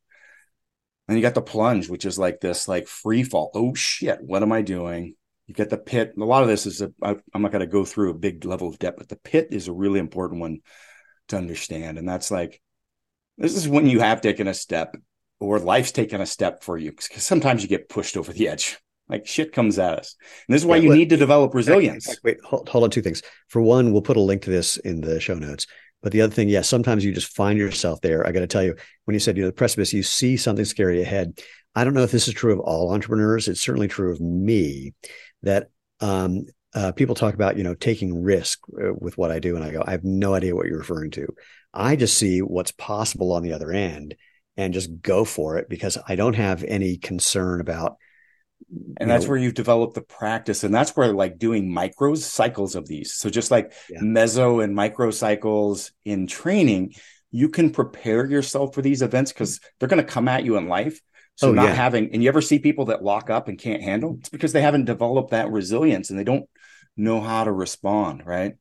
then you got the plunge, which is like this like free fall. Oh shit, what am I doing? You get the pit. A lot of this is a, I, I'm not going to go through a big level of depth, but the pit is a really important one to understand. And that's like, this is when you have taken a step or life's taken a step for you because sometimes you get pushed over the edge. Like shit comes at us. And this is why yeah, you need to develop resilience. Wait, hold, hold on two things. For one, we'll put a link to this in the show notes. But the other thing, yeah, sometimes you just find yourself there. I got to tell you, when you said, you know, the precipice, you see something scary ahead. I don't know if this is true of all entrepreneurs. It's certainly true of me that um, uh, people talk about, you know, taking risk uh, with what I do. And I go, I have no idea what you're referring to. I just see what's possible on the other end and just go for it because I don't have any concern about and that's know, where you've developed the practice and that's where like doing micro cycles of these so just like yeah. meso and micro cycles in training you can prepare yourself for these events because they're going to come at you in life so oh, not yeah. having and you ever see people that lock up and can't handle? It's because they haven't developed that resilience and they don't know how to respond right?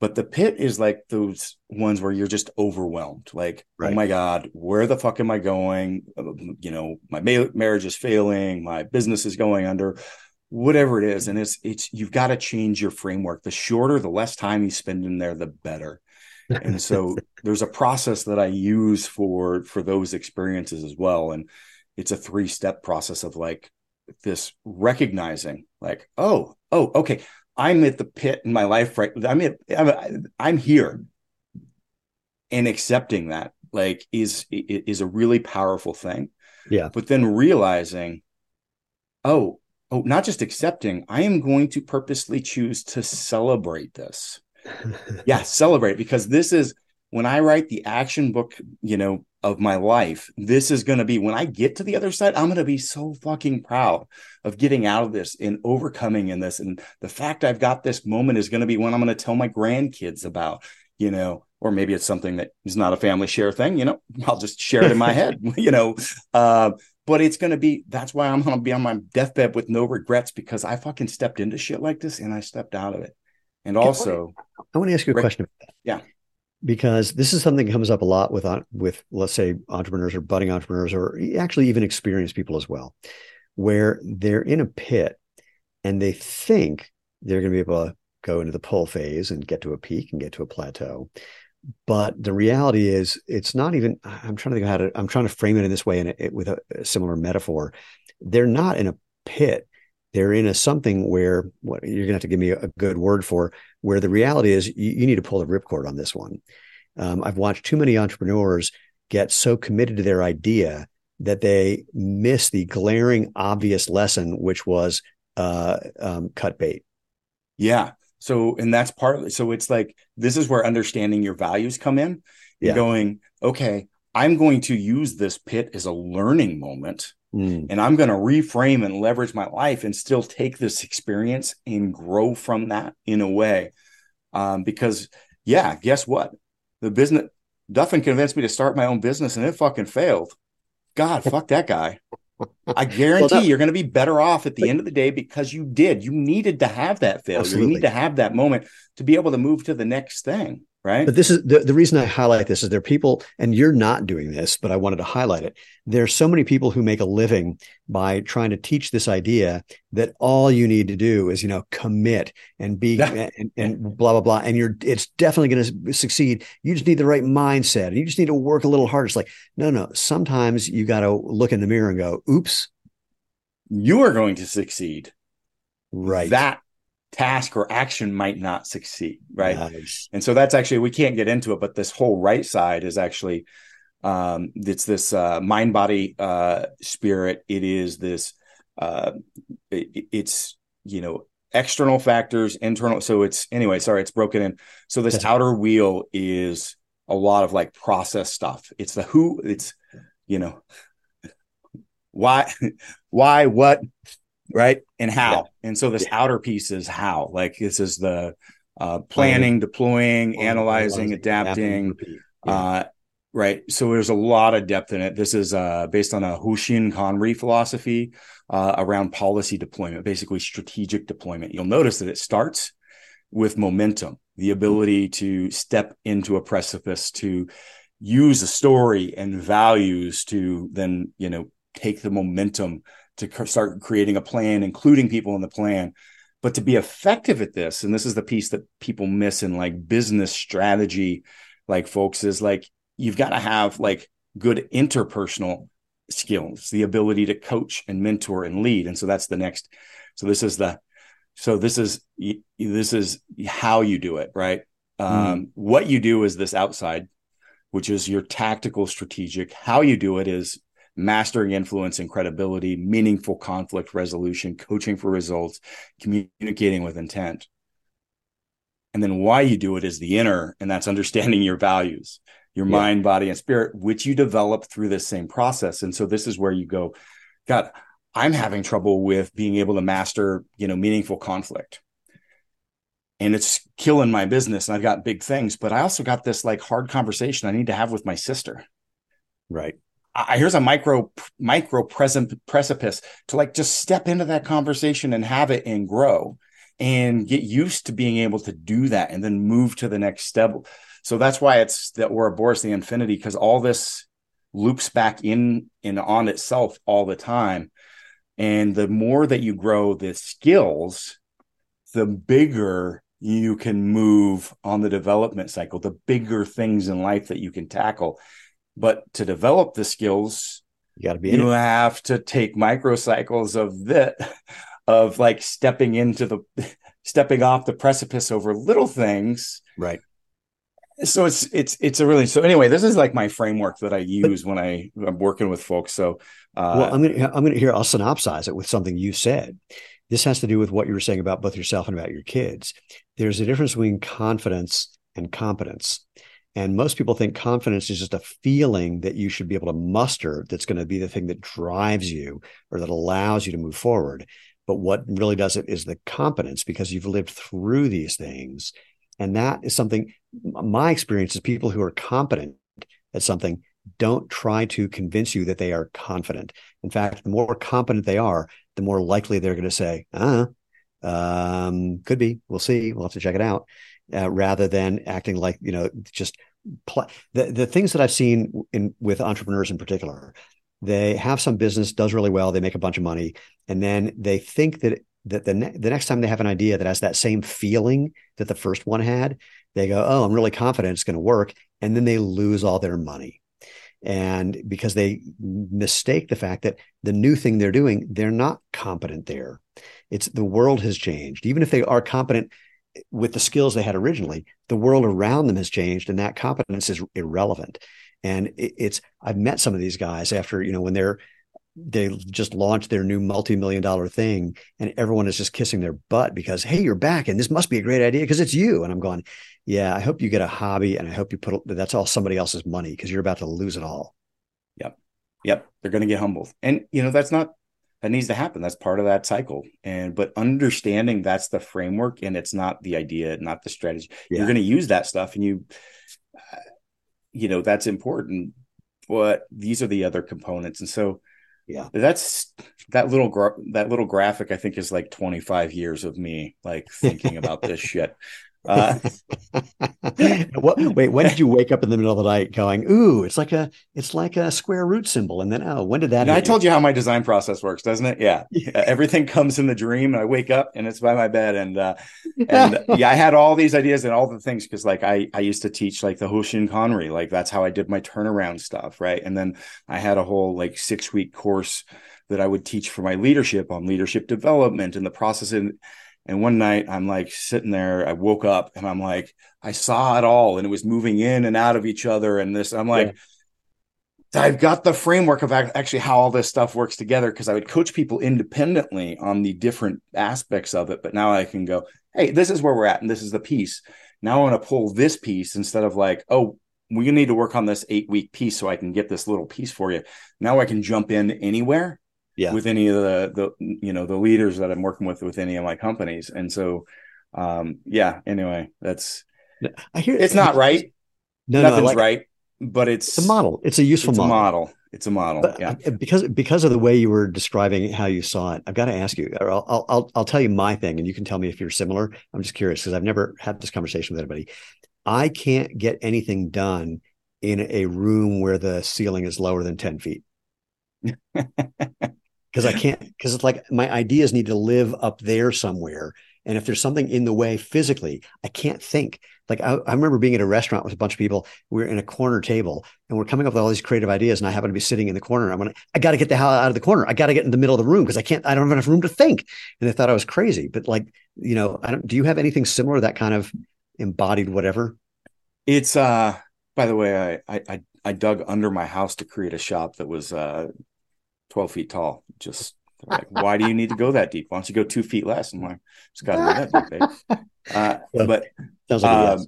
But the pit is like those ones where you're just overwhelmed like oh right. oh my god where the fuck am i going? Uh, you know my ma- marriage is failing my business is going under whatever it is and it's it's you've got to change your framework. The shorter the less time you spend in there the better. And so there's a process that i use for for those experiences as well and it's a three step process of like this recognizing like oh oh okay I'm at the pit in my life right. I'm at, I'm, I'm here, and accepting that like is is a really powerful thing. Yeah. But then realizing, oh, oh, not just accepting, I am going to purposely choose to celebrate this. yeah, celebrate because this is when I write the action book, you know, of my life, this is going to be when I get to the other side, I'm going to be so fucking proud of getting out of this and overcoming in this. And the fact I've got this moment is going to be when I'm going to tell my grandkids about, you know, or maybe it's something that is not a family share thing, you know, I'll just share it in my head, you know. Uh, but it's going to be that's why I'm going to be on my deathbed with no regrets because I fucking stepped into shit like this and I stepped out of it. And also, I want to ask you a question about that. Yeah because this is something that comes up a lot with with let's say entrepreneurs or budding entrepreneurs or actually even experienced people as well where they're in a pit and they think they're going to be able to go into the pull phase and get to a peak and get to a plateau. But the reality is it's not even i'm trying to think how to i'm trying to frame it in this way and with a, a similar metaphor. They're not in a pit they're in a something where what you're going to have to give me a, good word for where the reality is you, you, need to pull the ripcord on this one. Um, I've watched too many entrepreneurs get so committed to their idea that they miss the glaring obvious lesson, which was uh, um, cut bait. Yeah. So, and that's partly so it's like this is where understanding your values come in. You're yeah. going, okay, I'm going to use this pit as a learning moment mm. and I'm going to reframe and leverage my life and still take this experience and grow from that in a way. Um, because, yeah, guess what? The business, Duffin convinced me to start my own business and it fucking failed. God, fuck that guy. I guarantee well, that, you're going to be better off at the end of the day because you did. You needed to have that failure. Absolutely. You need to have that moment to be able to move to the next thing right? But this is the, the reason I highlight this is there are people, and you're not doing this, but I wanted to highlight it. There's so many people who make a living by trying to teach this idea that all you need to do is, you know, commit and be and, and, blah blah blah, and you're it's definitely going to succeed. You just need the right mindset, and you just need to work a little harder. It's like no, no. Sometimes you got to look in the mirror and go, "Oops." You are going to succeed. Right. That task or action might not succeed right? Nice. and so that's actually we can't get into it but this whole right side is actually um it's this uh mind body uh spirit. It is this uh it, it's you know external factors internal so it's anyway sorry it's broken in. So this outer wheel is a lot of like process stuff. It's the who it's you know why why what right? And how. Yeah. And so this yeah. outer piece is how. Like this is the uh, planning, deploying, analyzing, adapting. Yeah. Uh, right. So there's a lot of depth in it. This is uh, based on a Hoshin Kanri philosophy uh, around policy deployment, basically strategic deployment. You'll notice that it starts with momentum, the ability to step into a precipice, to use a story and values to then, you know, take the momentum to start creating a plan, including people in the plan. But to be effective at this, and this is the piece that people miss in like business strategy, like folks, is like you've got to have like good interpersonal skills, the ability to coach and mentor and lead. And so that's the next. So this is the so this is this is how you do it, right? Mm. Um, what you do is this outside, which is your tactical strategic. How you do it is mastering influence and credibility, meaningful conflict resolution, coaching for results, communicating with intent. And then why you do it is the inner, and that's understanding your values, your yeah. mind, body, and spirit, which you develop through this same process. And so this is where you go, God, I'm having trouble with being able to master, you know, meaningful conflict. And it's killing my business. And I've got big things, but I also got this like hard conversation I need to have with my sister. Right. I, here's a micro micro present precipice to like just step into that conversation and have it and grow and get used to being able to do that and then move to the next step. So that's why it's that we're Ouroboros the infinity because all this loops back in and on itself all the time. And the more that you grow the skills, the bigger you can move on the development cycle, the bigger things in life that you can tackle. But to develop the skills, you got to be. You have to take microcycles of that, of like stepping into the, stepping off the precipice over little things. Right. So it's it's it's a really so anyway. This is like my framework that I use but, when I I'm working with folks. So uh, well, I'm gonna I'm gonna hear I'll synopsize it with something you said. This has to do with what you were saying about both yourself and about your kids. There's a difference between confidence and competence. And most people think confidence is just a feeling that you should be able to muster that's going to be the thing that drives you or that allows you to move forward. But what really does it is the competence because you've lived through these things. And that is something my experience is people who are competent at something don't try to convince you that they are confident. In fact, the more competent they are, the more likely they're going to say, uh, um, could be, we'll see, we'll have to check it out uh, rather than acting like you know just pl- the the things that I've seen in with entrepreneurs in particular. They have some business does really well, they make a bunch of money, and then they think that that the ne- the next time they have an idea that has that same feeling that the first one had, they go, "Oh, I'm really confident it's going to work," and then they lose all their money. And because they mistake the fact that the new thing they're doing, they're not competent there. It's the world has changed. Even if they are competent with the skills they had originally, the world around them has changed and that competence is irrelevant. And it's, I've met some of these guys after, you know, when they're, they just launched their new multi-million dollar thing and everyone is just kissing their butt because hey you're back and this must be a great idea because it's you. And i'm going yeah i hope you get a hobby and i hope you put that's all somebody else's money because you're about to lose it all. Yep. Yep. They're going to get humbled. And you know that's not that needs to happen. That's part of that cycle. And but understanding that's the framework and it's not the idea not the strategy. Yeah. you're going to use that stuff and you uh, you know that's important but these are the other components. And so yeah. that's that little gra- that little graphic i think is like 25 years of me like thinking about this shit uh, what, wait, when did you wake up in the middle of the night going, "Ooh, it's like a it's like a square root symbol," and then oh, when did that? I told you how my design process works, doesn't it? Yeah, yeah. Uh, everything comes in the dream, and I wake up and it's by my bed, and uh, and yeah, I had all these ideas and all the things because like I I used to teach like the Hoshin Kanri, like that's how I did my turnaround stuff, right? And then I had a whole like six week course that I would teach for my leadership on leadership development and the process and and one night I'm like sitting there, I woke up and I'm like, I saw it all and it was moving in and out of each other. And this, I'm like, yeah. I've got the framework of actually how all this stuff works together because I would coach people independently on the different aspects of it. But now I can go, hey, this is where we're at and this is the piece. Now I want to pull this piece instead of like, oh, we need to work on this eight week piece so I can get this little piece for you. Now I can jump in anywhere yeah. with any of the the you know the leaders that I'm working with with any of my companies. And so um yeah, anyway, that's I hear it's not right. No, Nothing's no, like, right, but it's, it's a model. It's a useful it's model. A model. It's a model. But yeah. Uh, because because of the way you were describing how you saw it, I've got to ask you. Or I'll I'll I'll tell you my thing, and you can tell me if you're similar. I'm just curious because I've never had this conversation with anybody. I can't get anything done in a room where the ceiling is lower than 10 feet. because I can't because it's like my ideas need to live up there somewhere. And if there's something in the way physically, I can't think. Like I, I, remember being at a restaurant with a bunch of people. We are in a corner table and we're coming up with all these creative ideas. And I happen to be sitting in the corner. I'm gonna, I got to get the hell out of the corner. I got to get in the middle of the room because I can't. I don't have enough room to think. And they thought I was crazy. But like, you know, I don't. Do you have anything similar? That kind of embodied whatever. It's uh. By the way, I I I dug under my house to create a shop that was uh 12 feet tall. Just like, why do you need to go that deep? Why don't you go two feet less? I'm like, it's got to go that deep. Uh, but like um,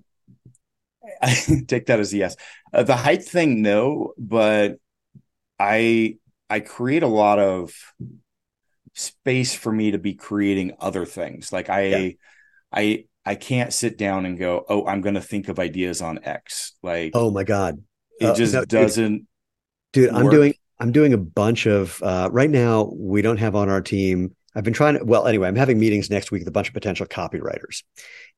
yes. I take that as a yes. Uh, the height thing, no, but I I create a lot of space for me to be creating other things. Like I yeah. I I can't sit down and go, oh, I'm going to think of ideas on X. Like, oh my god, it uh, just no, doesn't. Dude, dude I'm doing I'm doing a bunch of uh, right now. We don't have on our team. I've been trying to. Well, anyway, I'm having meetings next week with a bunch of potential copywriters,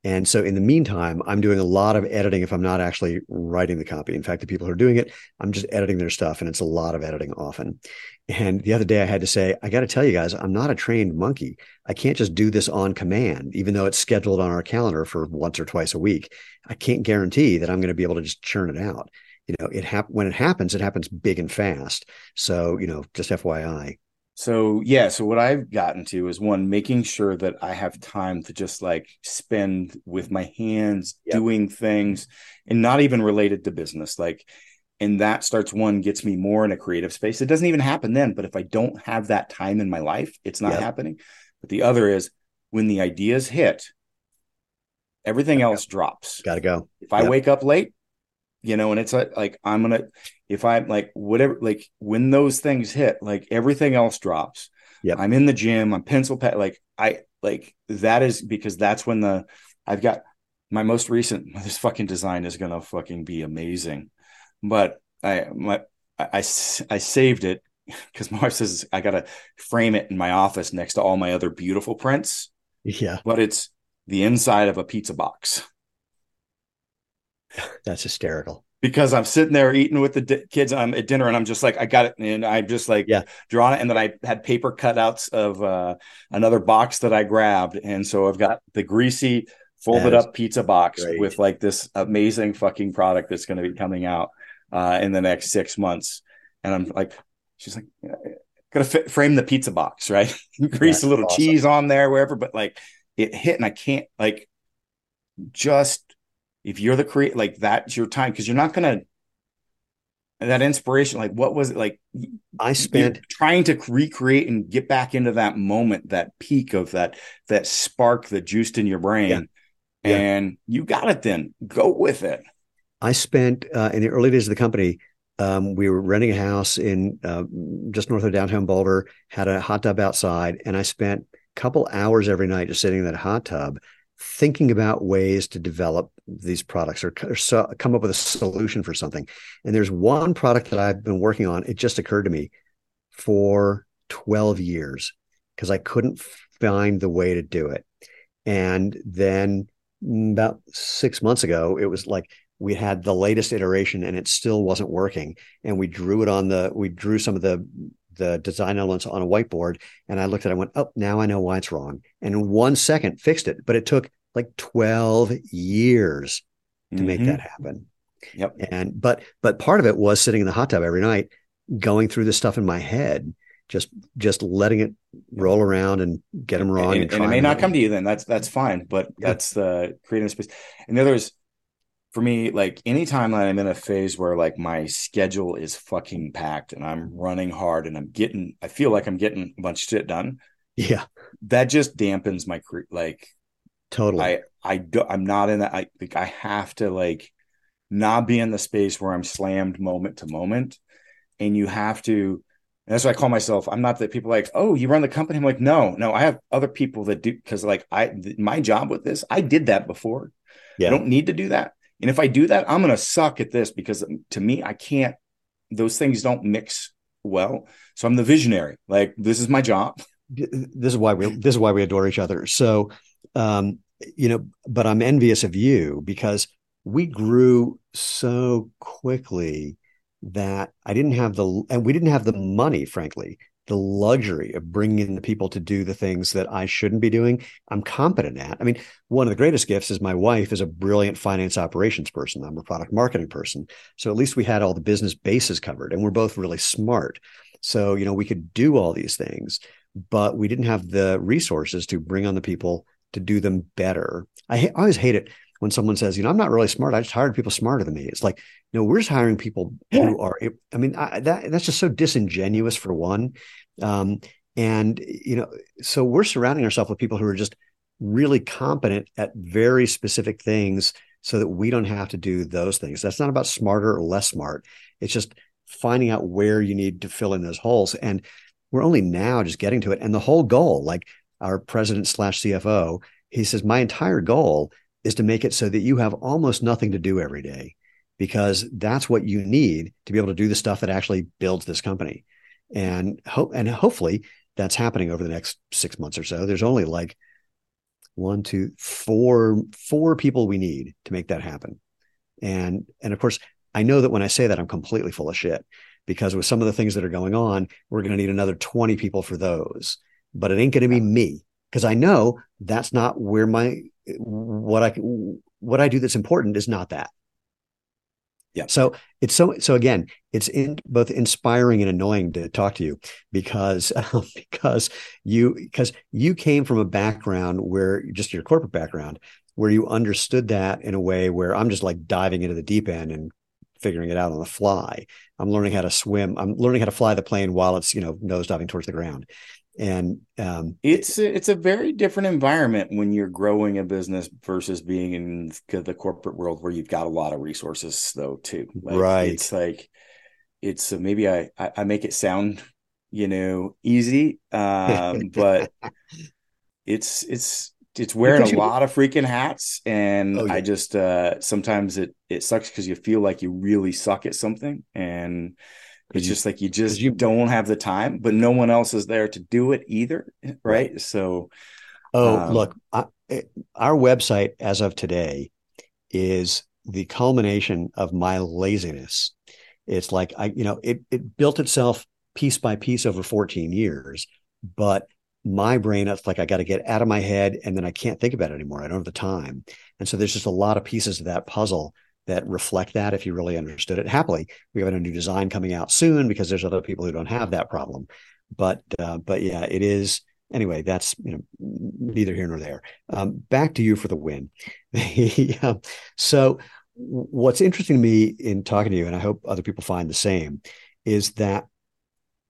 and so in the meantime, I'm doing a lot of editing. If I'm not actually writing the copy, in fact, the people who are doing it, I'm just editing their stuff, and it's a lot of editing often. And the other day, I had to say, I got to tell you guys, I'm not a trained monkey. I can't just do this on command, even though it's scheduled on our calendar for once or twice a week. I can't guarantee that I'm going to be able to just churn it out you know it hap- when it happens it happens big and fast. So you know just fyi so yeah so what i've gotten to is one making sure that i have time to just like spend with my hands yep. doing things and not even related to business like and that starts one gets me more in a creative space. It doesn't even happen then but if i don't have that time in my life it's not yep. happening. But the other is when the ideas hit everything else go. drops. Gotta go. If i wake up late you know, and it's like, like I'm gonna if I'm like whatever like when those things hit, like everything else drops. Yeah, I'm in the gym, I'm pencil pad, like I like that is because that's when the I've got my most recent this fucking design is gonna fucking be amazing, but I my I I, I saved it because my wife says I gotta frame it in my office next to all my other beautiful prints. Yeah, but it's the inside of a pizza box. That's hysterical. Because I'm sitting there eating with the di- kids I'm at dinner, and I'm just like, I got it, and I'm just like, yeah, drawing it, and then I had paper cutouts of uh, another box that I grabbed, and so I've got the greasy folded up pizza box great. with like this amazing fucking product that's going to be coming out. uh, in the next six months. And I'm like, she's like, gotta fit, frame the pizza box, right? Grease That's a little awesome. cheese on there, wherever. But like, it hit, and I can't like just if you're the create like that's your time because you're not gonna that inspiration like what was it like i spent trying to recreate and get back into that moment that peak of that that spark that juiced in your brain yeah. Yeah. and you got it then go with it i spent uh, in the early days of the company um, we were renting a house in uh, just north of downtown boulder had a hot tub outside and i spent a couple hours every night just sitting in that hot tub thinking about ways to develop these products or, or so, come up with a solution for something. And there's one product that I've been working on. It just occurred to me for 12 years because I couldn't find the way to do it. And then about six months ago, it was like we had the latest iteration and it still wasn't working. And we drew it on the, we drew some of the the design elements on a whiteboard and I looked at it, I went, oh, now I know why it's wrong. And in one second fixed it, but it took like 12 years to mm-hmm. make that happen. Yep. And but but part of it was sitting in the hot tub every night, going through this stuff in my head, just just letting it roll around and get them wrong. And, and, and it may not come to you then. That's that's fine. But yeah. that's the creating space. And the other is for me, like anytime that I'm in a phase where like my schedule is fucking packed and I'm running hard and I'm getting, I feel like I'm getting a bunch of shit done. Yeah, that just dampens my like. Totally. I I do, I'm not in that. I like I have to like not be in the space where I'm slammed moment to moment, and you have to. that's what I call myself. I'm not that people like, oh, you run the company. I'm like, no, no. I have other people that do because like I my job with this, I did that before. Yeah. I don't need to do that and if I do that, I'm going to suck at this because to me, I can't, those things don't mix well. So I'm the visionary. Like, this is my job. This is why we, this is why we adore each other. So, um, you know, but I'm envious of you because we grew so quickly that I didn't have the, and we didn't have the money, frankly, the luxury of bringing in the people to do the things that I shouldn't be doing, I'm competent at. I mean, one of the greatest gifts is my wife is a brilliant finance operations person. I'm a product marketing person. So at least we had all the business bases covered and we're both really smart. So, you know, we could do all these things, but we didn't have the resources to bring on the people to do them better. I, ha- I always hate it when someone says, you know, I'm not really smart. I just hired people smarter than me. It's like, no, we're just hiring people who are. I mean, I, that that's just so disingenuous for one. Um, and you know, so we're surrounding ourselves with people who are just really competent at very specific things, so that we don't have to do those things. That's not about smarter or less smart. It's just finding out where you need to fill in those holes. And we're only now just getting to it. And the whole goal, like our president slash CFO, he says, my entire goal is to make it so that you have almost nothing to do every day because that's what you need to be able to do the stuff that actually builds this company and hope and hopefully that's happening over the next six months or so. There's only like one two four four people we need to make that happen. And and of course i know that when i say that i'm completely full of shit because with some of the things that are going on we're going to need another 20 people for those. But it ain't going to be me because i know that's not where my what I what I do that's important is not that. Yeah. So it's so so again, it's in both inspiring and annoying to talk to you because um, because you because you came from a background where just your corporate background where you understood that in a way where I'm just like diving into the deep end and figuring it out on the fly. I'm learning how to swim. I'm learning how to fly the plane while it's you know nose diving towards the ground and um, it's a, it's a very different environment when you're growing a business versus being in the corporate world where you've got a lot of resources though too. Like, right. it's like it's uh, maybe I, I, I make it sound you know easy um, but it's it's it's wearing a lot of freaking hats and oh, yeah. i just uh sometimes it it sucks because you feel like you really suck at something and it's you, just like you just you don't have the time, but no one else is there to do it either, right? So, oh, um, look, I, our website as of today is the culmination of my laziness. It's like I, you know, it it built itself piece by piece over 14 years, but my brain, it's like I got to get out of my head and then I can't think about it anymore. I don't have the time. And so there's just a lot of pieces of that puzzle that reflect that if you really understood it. Happily, we have a new design coming out soon because there's other people who don't have that problem. But uh, but yeah, it is anyway. That's you know neither here nor there. Um, back to you for the win. yeah. So what's interesting to me in talking to you, and I hope other people find the same, is that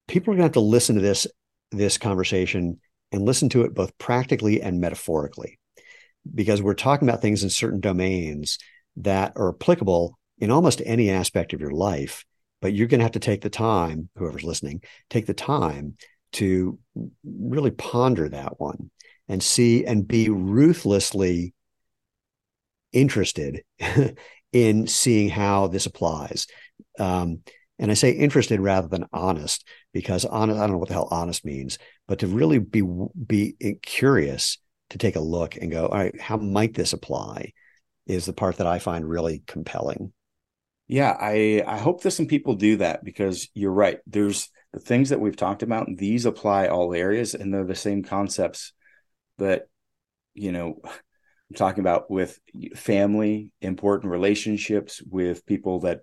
people are going to have to listen to this this conversation and listen to it both practically and metaphorically because we're talking about things in certain domains that are applicable in almost any aspect of your life but you're going to have to take the time whoever's listening take the time to really ponder that one and see and be ruthlessly interested in seeing how this applies um, and I say interested rather than honest because honest, I don't know what the hell honest means, but to really be be curious to take a look and go, all right, how might this apply? Is the part that I find really compelling. Yeah, I I hope that some people do that because you're right. There's the things that we've talked about, and these apply all areas, and they're the same concepts. But you know, I'm talking about with family, important relationships with people that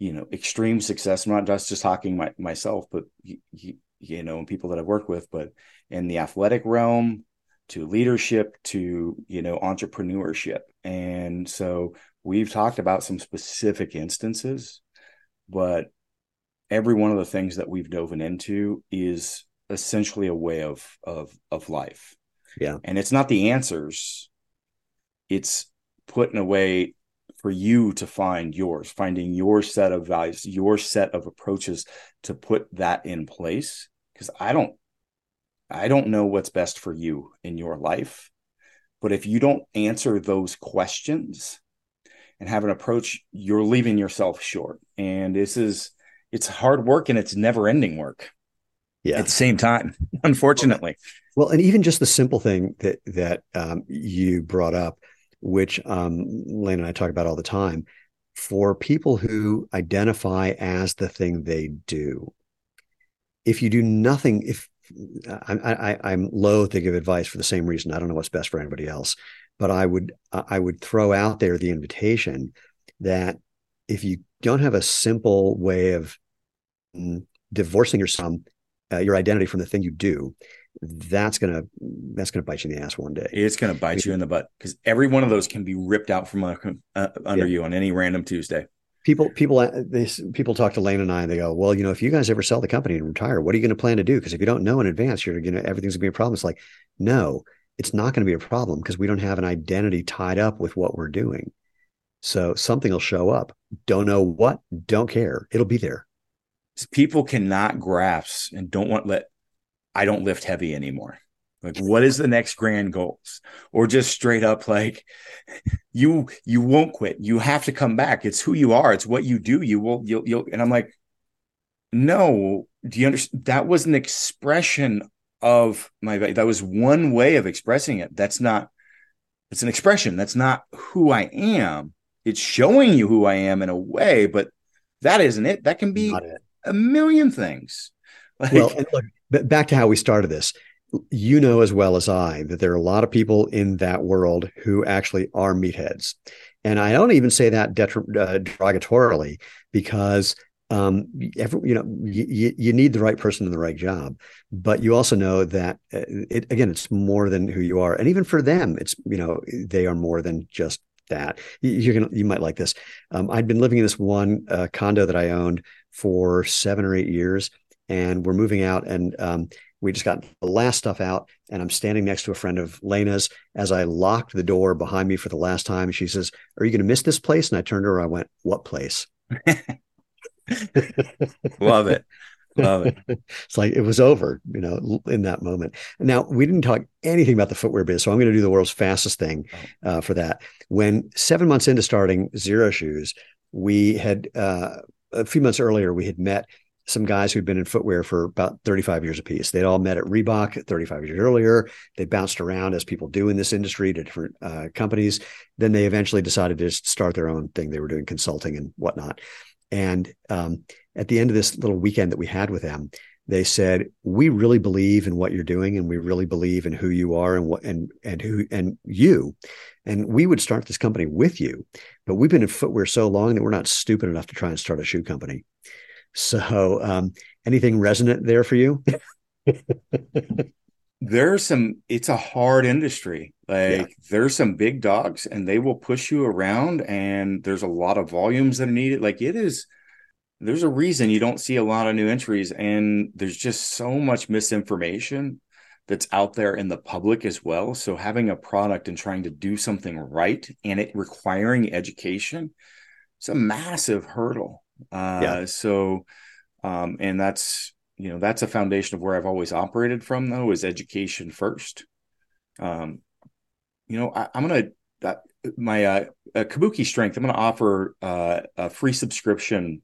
you know extreme success i'm not just just talking my, myself but you, you know people that i've worked with but in the athletic realm to leadership to you know entrepreneurship and so we've talked about some specific instances but every one of the things that we've dove into is essentially a way of of of life yeah and it's not the answers it's putting away for you to find yours, finding your set of values, your set of approaches to put that in place. Because I don't, I don't know what's best for you in your life. But if you don't answer those questions and have an approach, you're leaving yourself short. And this is, it's hard work and it's never ending work. Yeah. At the same time, unfortunately. Well, and even just the simple thing that, that um, you brought up, which um, Lena and I talk about all the time, for people who identify as the thing they do. If you do nothing, if I, I, am loath to give advice for the same reason, I don't know what's best for anybody else, but I would I would throw out there the invitation that if you don't have a simple way of mm, divorcing yourself, uh, your identity from the thing you do, that's gonna that's gonna bite you in the ass one day. It's gonna bite you in the butt because every one of those can be ripped out from uh, under yeah. you on any random Tuesday. People, people, uh, they, people talk to Lena and I, and they go, "Well, you know, if you guys ever sell the company and retire, what are you going to plan to do? Because if you don't know in advance, you're going to everything's going to be a problem." It's like, no, it's not going to be a problem because we don't have an identity tied up with what we're doing. So something will show up. Don't know what, don't care. It'll be there. People cannot grasp and don't want let I don't lift heavy anymore. Like, what is the next grand goals? Or just straight up like you you won't quit. You have to come back. It's who you are. It's what you do. You will you'll you'll and I'm like, no, do you understand? That was an expression of my that was one way of expressing it. That's not it's an expression. That's not who I am. It's showing you who I am in a way, but that isn't it. That can be a million things. Like, well, look, back to how we started this you know as well as I that there are a lot of people in that world who actually are meatheads. And I don't even say that uh, derogatorily because um, every, you know you, you need the right person in the right job, but you also know that uh, it, again it's more than who you are, and even for them, it's you know they are more than just that. You, are gonna you might like this. Um, I'd been living in this one uh, condo that I owned for seven or eight years, and we're moving out and um, we just got the last stuff out and i'm standing next to a friend of Lena's as i locked the door behind me for the last time. She says are you going to miss this place? And i turned to her i went what place? Love it. Love it. It's like it was over you know in that moment. Now we didn't talk anything about the footwear biz so i'm going to do the world's fastest thing oh. uh, for that. When seven months into starting Xero shoes we had uh, a few months earlier we had met some guys who'd been in footwear for about 35 years apiece. They'd all met at Reebok 35 years earlier. They bounced around as people do in this industry to different uh, companies. Then they eventually decided to start their own thing. They were doing consulting and whatnot. And um, at the end of this little weekend that we had with them, they said, "We really believe in what you're doing, and we really believe in who you are and what and and who and you. and we would start this company with you. But we've been in footwear so long that we're not stupid enough to try and start a shoe company. So, um, anything resonant there for you? there's some it's a hard industry like yeah. there's some big dogs and they will push you around and there's a lot of volumes that are needed like it is there's a reason you don't see a lot of new entries and there's just so much misinformation that's out there in the public as well so having a product and trying to do something right and it requiring education it's a massive hurdle uh yeah. so um and that's you know that's a foundation of where I've always operated from though is education first. Um, you know I, am gonna uh, my uh, uh, Kabuki Strength. I'm gonna offer uh, a free subscription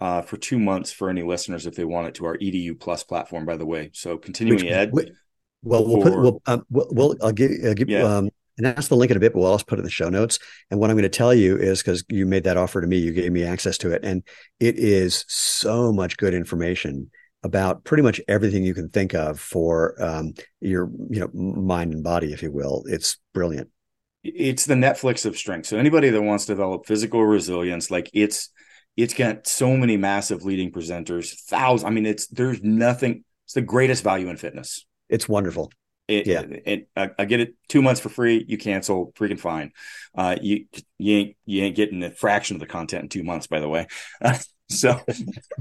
uh, for two months for any listeners if they want it to our Edu Plus platform. By the way, so continuing Which, ed. Well, we'll put we'll, um, we'll, we'll I'll give, I'll give yeah. um, and that's the link in a bit, but we'll also put it in the show notes. And what I'm going to tell you is because you made that offer to me, you gave me access to it, and it is so much good information about pretty much everything you can think of for um, your you know mind and body, if you will. It's brilliant. It's the Netflix of strength. So anybody that wants to develop physical resilience, like it's it's got so many massive leading presenters, thousands. I mean, it's there's nothing. It's the greatest value in fitness. It's wonderful. It, yeah, it, I, I, get it two months for free. You cancel, freaking fine. Uh, you you ain't you ain't getting a fraction of the content in two months. By the way, So,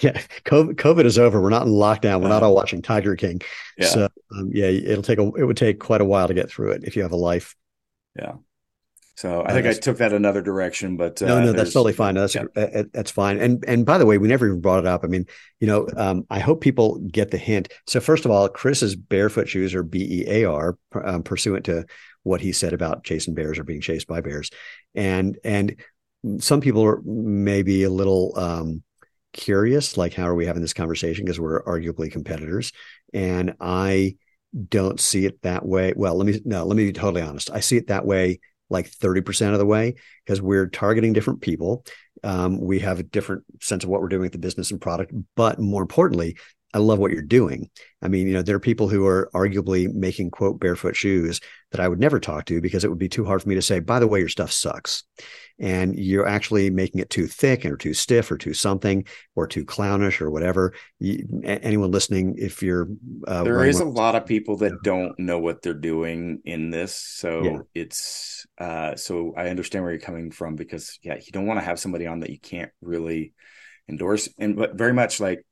yeah, COVID, COVID, is over. We're not in lockdown. We're not all watching Tiger King. Yeah. So, um, yeah, it'll take a, it would take quite a while to get through it if you have a life. Yeah. So I think I took that another direction, but uh, no, no, that's totally fine. That's yeah. a, that's fine. And and by the way, we never even brought it up. I mean, you know, um, I hope people get the hint. So first of all, Chris's Bearfoot shoes are B E A R, um, pursuant to what he said about chasing bears or being chased by bears, and and some people are maybe a little um, curious, like, how are we having this conversation? Because we're arguably competitors. And I don't see it that way. Well, let me, no, let me be totally honest. I see it that way like 30% of the way because we're targeting different people. Um, we have a different sense of what we're doing with the business and product. But more importantly, I love what you're doing. I mean, you know, there are people who are arguably making quote barefoot shoes that I would never talk to because it would be too hard for me to say, by the way, your stuff sucks and you're actually making it too thick or too stiff or too something or too clownish or whatever. You, anyone listening, if you're uh, there is a lot of people that don't know what they're doing in this, so yeah. it's uh, so I understand where you're coming from because yeah, you don't want to have somebody on that you can't really endorse, and but very much like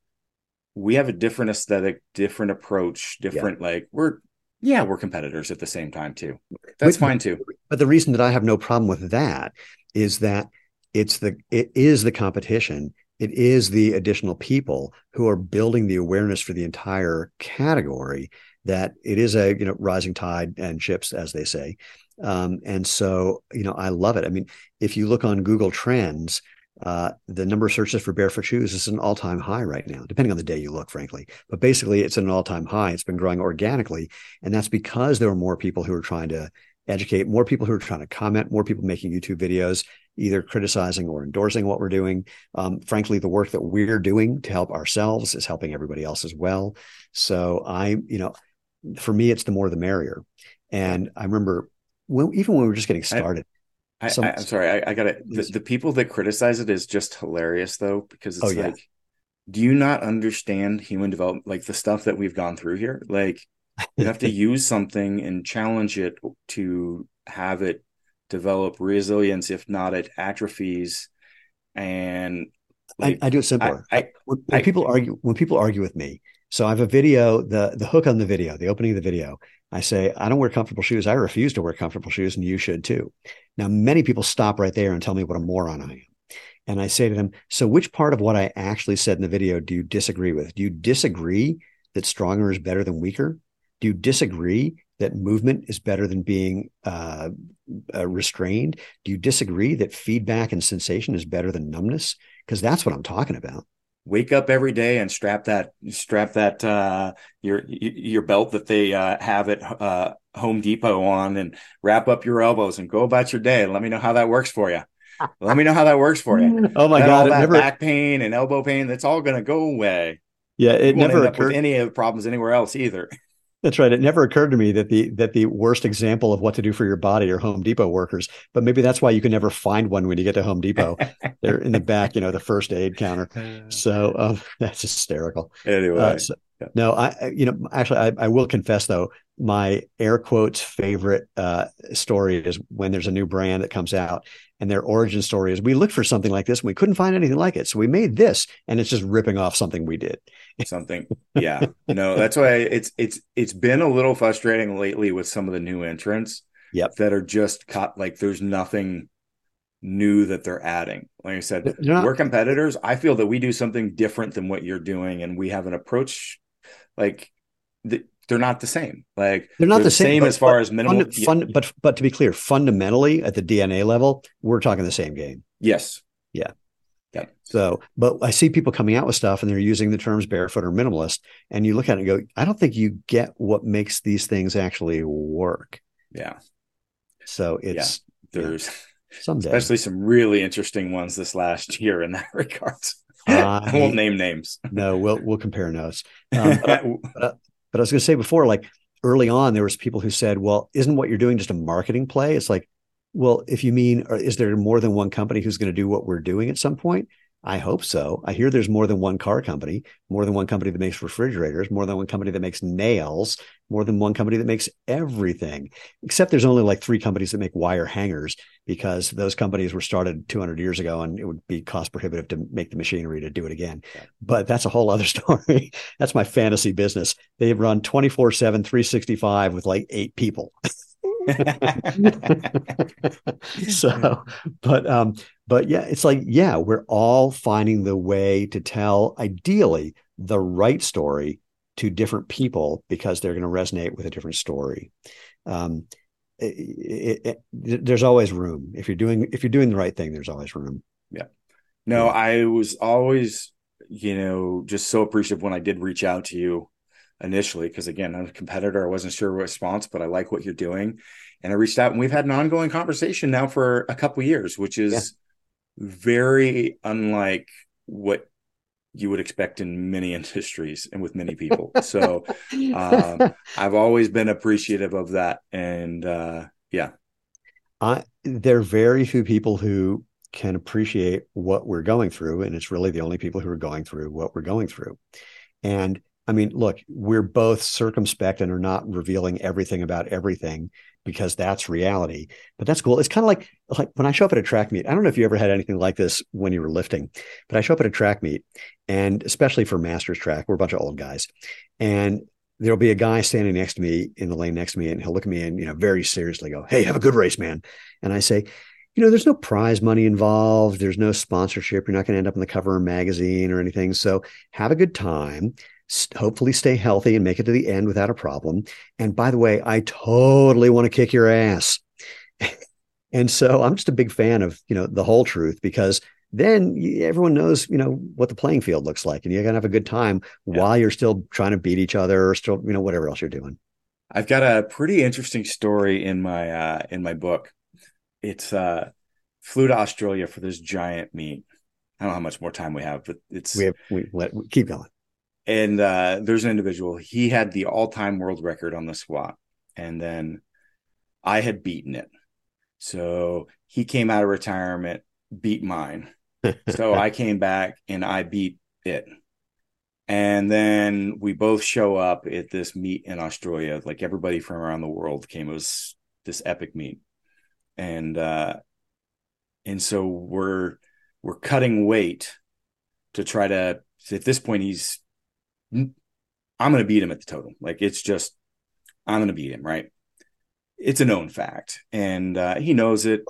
we have a different aesthetic, different approach, different yeah. like we're yeah, we're competitors at the same time too. That's but, fine too. But the reason that I have no problem with that is that it's the it is the competition it is the additional people who are building the awareness for the entire category that it is a you know rising tide and ships as they say um, and so you know i love it i mean if you look on google trends uh, the number of searches for barefoot shoes is an all-time high right now depending on the day you look frankly but basically it's an all-time high it's been growing organically and that's because there are more people who are trying to educate more people who are trying to comment, more people making YouTube videos, either criticizing or endorsing what we're doing. Um, frankly, the work that we're doing to help ourselves is helping everybody else as well. So I, you know, for me, it's the more the merrier. And I remember when, even when we were just getting started. I, am sorry, I, I got it. The, the, people that criticize it is just hilarious though, because oh, it's oh, like, yeah. do you not understand human development? Like the stuff that we've gone through here, like you have to use something and challenge it to have it develop resilience if not it atrophies and like, I, I, do it simpler I, I, when, when people argue when people argue with me so i have a video the the hook on the video the opening of the video i say i don't wear comfortable shoes i refuse to wear comfortable shoes and you should too now many people stop right there and tell me what a moron i am and i say to them so which part of what i actually said in the video do you disagree with do you disagree that stronger is better than weaker do you disagree that movement is better than being uh, uh, restrained? Do you disagree that feedback and sensation is better than numbness? Because that's what I'm talking about. Wake up every day and strap that strap that uh, your your belt that they uh, have at uh, Home Depot on, and wrap up your elbows and go about your day. let me know how that works for you. Let me know how that works for you. Oh my that, god, that never... back pain and elbow pain, that's all going to go away. Yeah, it never occurred any of the problems anywhere else either. That's right. It never occurred to me that the that the worst example of what to do for your body are Home Depot workers, but maybe that's why you can never find one when you get to Home Depot. They're in the back, you know, the first aid counter. So um, that's hysterical. Anyway, uh, so, yeah. no, I you know actually I, I will confess though my air quotes favorite uh, story is when there's a new brand that comes out and their origin story is we looked for something like this and we couldn't find anything like it so we made this and it's just ripping off something we did something yeah no that's why it's it's it's been a little frustrating lately with some of the new entrants yep that are just cut like there's nothing new that they're adding like i said we're competitors i feel that we do something different than what you're doing and we have an approach like the, they're not the same. Like they're not they're the, same, same but, as far as minimal. Fun, fun, but but to be clear, fundamentally at the DNA level, we're talking the same game. Yes. Yeah. Yeah. So, but I see people coming out with stuff and they're using the terms barefoot or minimalist, and you look at it and go, I don't think you get what makes these things actually work. Yeah. So it's yeah. there's yeah, someday. especially some really interesting ones this last year in that regard. Uh, I won't name names. No, we'll we'll compare notes. Um, but, I, but, but I was going to say before, like early on, there was people who said, "Well, isn't what you're doing just a marketing play?" It's like, well, if you mean, uh, is there more than one company who's going to do what we're doing at some point? I hope so. I hear there's more than one car company, more than one company that makes refrigerators, more than one company that makes nails, more than one company that makes everything. Except there's only like three companies that make wire hangers because those companies were started 200 years ago and it would be cost prohibitive to make the machinery to do it again. But that's a whole other story. that's my fantasy business. They run 24 7, 365 with like eight people. so, but um, but yeah, it's like yeah, we're all finding the way to tell ideally the right story to different people because they're going to resonate with a different story. Um, it, it, it, there's always room if you're doing if you're doing the right thing. There's always room. Yeah. No, yeah. I was always, you know, just so appreciative when I did reach out to you initially because again i'm a competitor i wasn't sure what response but i like what you're doing. And i reached out and we've had an ongoing conversation now for a couple years which is yeah. very unlike what you would expect in many industries and with many people. So um, i've always been appreciative of that and uh, yeah. I, there are very few people who can appreciate what we're going through and it's really the only people who are going through what we're going through. And I mean, look, we're both circumspect and are not revealing everything about everything because that's reality. But that's cool. It's kind of like like when I show up at a track meet. I don't know if you ever had anything like this when you were lifting, but I show up at a track meet, and especially for masters track, we're a bunch of old guys, and there'll be a guy standing next to me in the lane next to me, and he'll look at me and you know very seriously go, "Hey, have a good race, man." And I say, you know, there's no prize money involved. There's no sponsorship. You're not going to end up in the cover of a magazine or anything. So have a good time hopefully stay healthy and make it to the end without a problem. And by the way, I totally want to kick your ass. and so I'm just a big fan of, you know, the whole truth because then everyone knows, you know, what the playing field looks like and you're going to have a good time yeah. while you're still trying to beat each other or still, you know, whatever else you're doing. I've got a pretty interesting story in my, uh, in my book. It's, uh, flew to Australia for this giant meet. I don't know how much more time we have, but it's we have we let we keep going and uh, there's an individual he had the all-time world record on the squat and then i had beaten it. So he came out of retirement beat mine. So i came back and i beat it. And then we both show up at this meet in australia like everybody from around the world came. It was this epic meet. And uh and so we're we're cutting weight to try to at this point he's I'm going to beat him at the total. Like it's just, I'm going to beat him, right? It's a known fact, and uh, he knows it.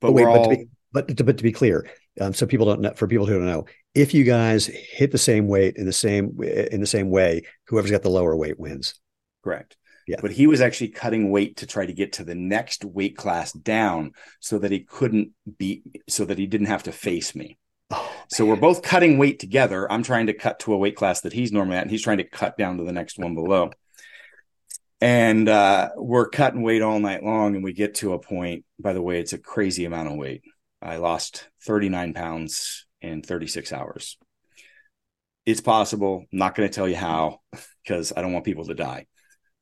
But, but wait, all... but, to be, but, to, but to be clear, um, so people don't know. For people who don't know, if you guys hit the same weight in the same in the same way, whoever's got the lower weight wins. Correct. Yeah. But he was actually cutting weight to try to get to the next weight class down so that he couldn't beat, so that he didn't have to face me. Oh, so we're both cutting weight together. I'm trying to cut to a weight class that he's normally at, and he's trying to cut down to the next one below. And uh, we're cutting weight all night long, and we get to a point. By the way, it's a crazy amount of weight. I lost 39 pounds in 36 hours. It's possible. I'm not going to tell you how because I don't want people to die.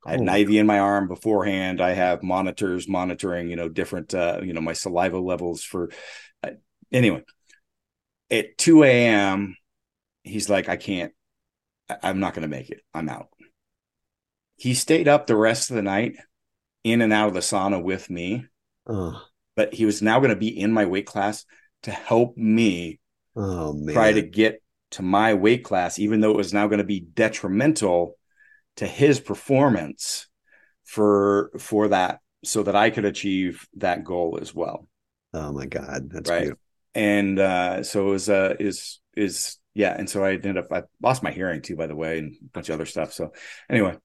I had an IV in my arm beforehand. I have monitors monitoring, you know, different, uh, you know, my saliva levels for. Uh, anyway, at 2 a.m., he's like, I can't, I- am not going to make it. I'm out. He stayed up the rest of the night in and out of the sauna with me. Uh. But he was now going to be in my weight class to help me oh, man. try to get to my weight class, even though it was now going to be detrimental to his performance for for that so that I could achieve that goal as well. Oh my God. That's right. Beautiful. And uh so it was uh is is yeah, and so I ended up I lost my hearing too, by the way, and a bunch of other stuff. So anyway.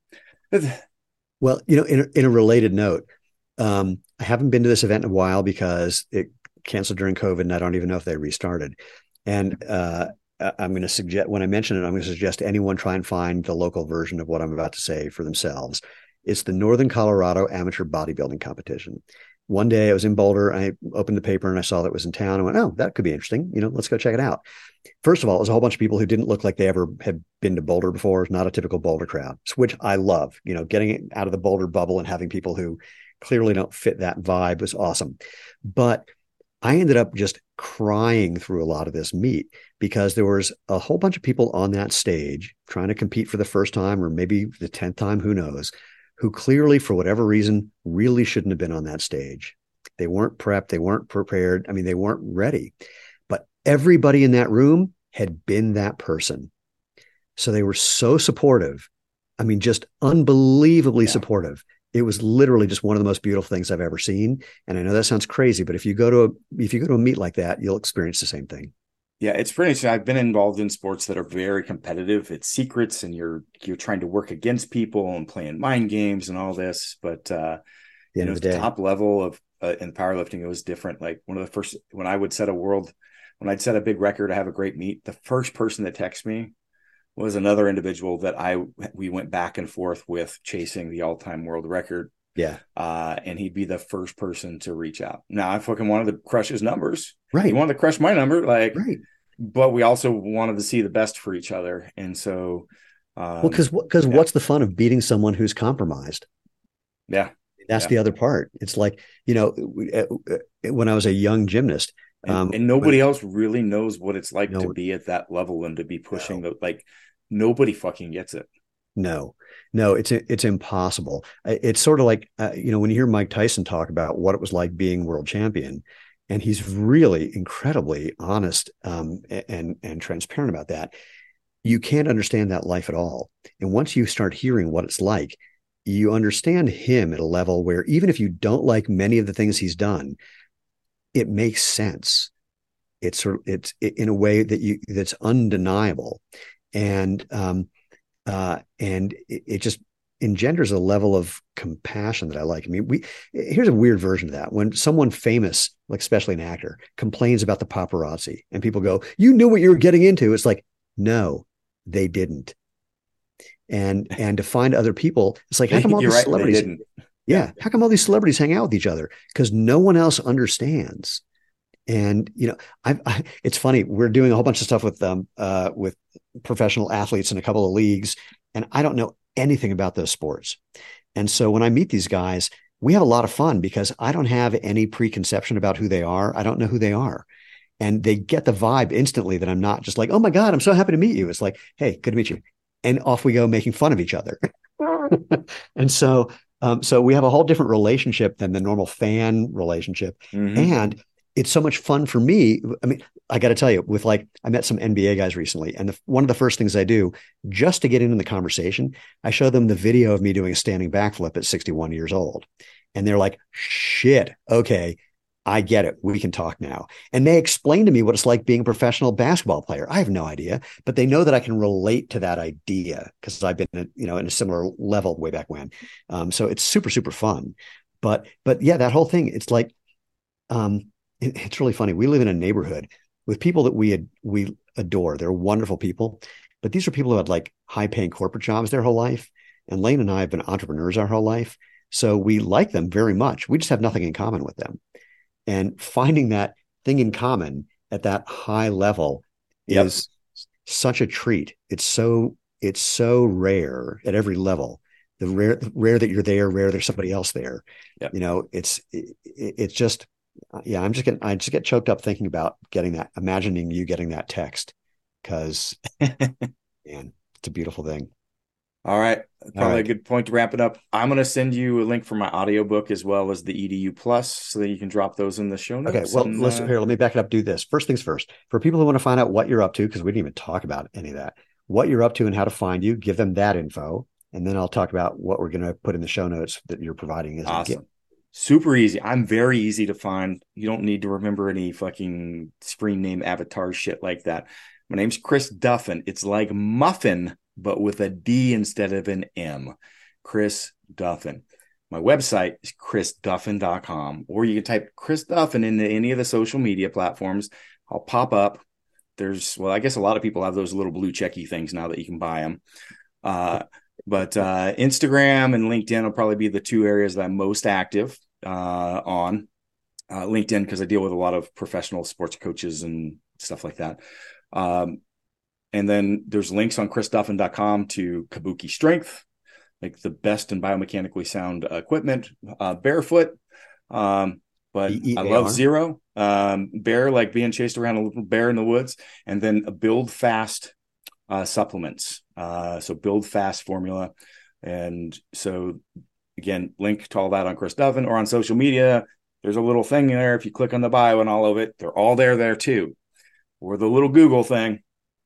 Well, you know, in a, in a related note, um, I haven't been to this event in a while because it canceled during COVID, and I don't even know if they restarted. And uh, I'm going to suggest when I mention it, I'm going to suggest anyone try and find the local version of what I'm about to say for themselves. It's the Northern Colorado Amateur Bodybuilding Competition. One day I was in Boulder. I opened the paper and I saw that it was in town. I went, oh, that could be interesting. You know, let's go check it out. First of all, it was a whole bunch of people who didn't look like they ever had been to Boulder before. It's not a typical Boulder crowd, which I love. You know, getting out of the Boulder bubble and having people who clearly don't fit that vibe was awesome. But I ended up just crying through a lot of this meet because there was a whole bunch of people on that stage trying to compete for the first time or maybe the 10th time, who knows, who clearly, for whatever reason, really shouldn't have been on that stage. They weren't prepped, they weren't prepared. I mean, they weren't ready. But everybody in that room had been that person. So they were so supportive. I mean, just unbelievably yeah. supportive it was literally just one of the most beautiful things I've ever seen. And I know that sounds crazy, but if you go to a, if you go to a meet like that, you'll experience the same thing. Yeah, it's pretty interesting. I've been involved in sports that are very competitive. It's secrets, and you're you're trying to work against people and playing mind games and all this. But uh, the you know, the, the top level of uh, in powerlifting, it was different. Like one of the first when I would set a world, when I'd set a big record, I have a great meet. The first person that texts me was another individual that I we went back and forth with chasing the all time world record. Yeah. Uh, and he'd be the first person to reach out. Now I fucking wanted to crush his numbers. Right. He wanted to crush my number. Like, right. But we also wanted to see the best for each other. And so, um, well, because because yeah. what's the fun of beating someone who's compromised? Yeah. That's yeah. the other part. It's like, you know, uh, uh, when I was a young gymnast, um, and, and, nobody else really knows what it's like no, to be at that level and to be pushing no. the like nobody fucking gets it. No, no, it's it's impossible. It's sort of like uh, you know when you hear Mike Tyson talk about what it was like being world champion, and he's really incredibly honest um, and and transparent about that. You can't understand that life at all, and once you start hearing what it's like, you understand him at a level where even if you don't like many of the things he's done, it makes sense. It's sort of, it's in a way that you that's undeniable and um, uh, and it, it, just engenders a level of compassion that I like. I mean, we here's a weird version of that. When someone famous, like especially an actor, complains about the paparazzi, and people go, "You knew what you were getting into." It's like, no, they didn't. And and to find other people, it's like, how come all these right, celebrities? Yeah, how come all these celebrities hang out with each other? Because no one else understands. And you know, I, I, it's funny. We're doing a whole bunch of stuff with them uh with professional athletes in a couple of leagues, and I don't know anything about those sports. And so when I meet these guys, we have a lot of fun because I don't have any preconception about who they are. I don't know who they are. And they get the vibe instantly that I'm not just like, oh my God, I'm so happy to meet you. It's like, hey, good to meet you. And off we go making fun of each other. and so um, so we have a whole different relationship than the normal fan relationship. Mm-hmm. And it's so much fun for me. I mean, I got to tell you, with like, I met some NBA guys recently, and the, one of the first things I do just to get into the conversation, I show them the video of me doing a standing backflip at 61 years old. And they're like, shit, okay, I get it. We can talk now. And they explain to me what it's like being a professional basketball player. I have no idea, but they know that I can relate to that idea because I've been, you know, in a similar level way back when. Um, so it's super, super fun. But, but yeah, that whole thing, it's like, um, it's really funny. We live in a neighborhood with people that we ad, we adore. They're wonderful people, but these are people who had like high paying corporate jobs their whole life. And Lena and I have been entrepreneurs our whole life. So we like them very much. We just have nothing in common with them. And finding that thing in common at that high level yep. is such a treat. It's so it's so rare at every level the rare rare that you're there, rare there's somebody else there. Yep. You know, it's it, it's just yeah, I'm just getting I just get choked up thinking about getting that, imagining you getting that text because man, it's a beautiful thing. All right. Probably right. a good point to wrap it up. I'm going to send you a link for my audiobook as well as the EDU Plus so that you can drop those in the show notes. Okay. Well, and, listen, uh, here, let me back it up. Do this. First things first. For people who want to find out what you're up to, because we didn't even talk about any of that, what you're up to and how to find you, give them that info. And then I'll talk about what we're going to put in the show notes that you're providing as awesome. a gift. Super easy. I'm very easy to find. You don't need to remember any fucking screen name avatar shit like that. My name's Chris Duffin. It's like muffin but with a D instead of an M. Chris Duffin. My website is chrisduffin.com, or you can type Chris Duffin into any of the social media platforms. I'll pop up. There's, well, I guess a lot of people have those little blue checky things now that you can buy them. Uh, but uh, Instagram and LinkedIn will probably be the two areas that I'm most active uh, on. Uh, LinkedIn, because I deal with a lot of professional sports coaches and stuff like that. Um, and then there's links on chrisduffin.com to Kabuki Strength, like the best and biomechanically sound equipment, uh, Bearfoot. Um, but. I love Xero. Um, bear, like being chased around a little bear in the woods, and then build fast uh, supplements. Uh, so build fast formula. And so again, link to all that on Chris Duffin or on social media. There's a little thing there. If you click on the bio and all of it, they're all there there too. Or the little Google thing.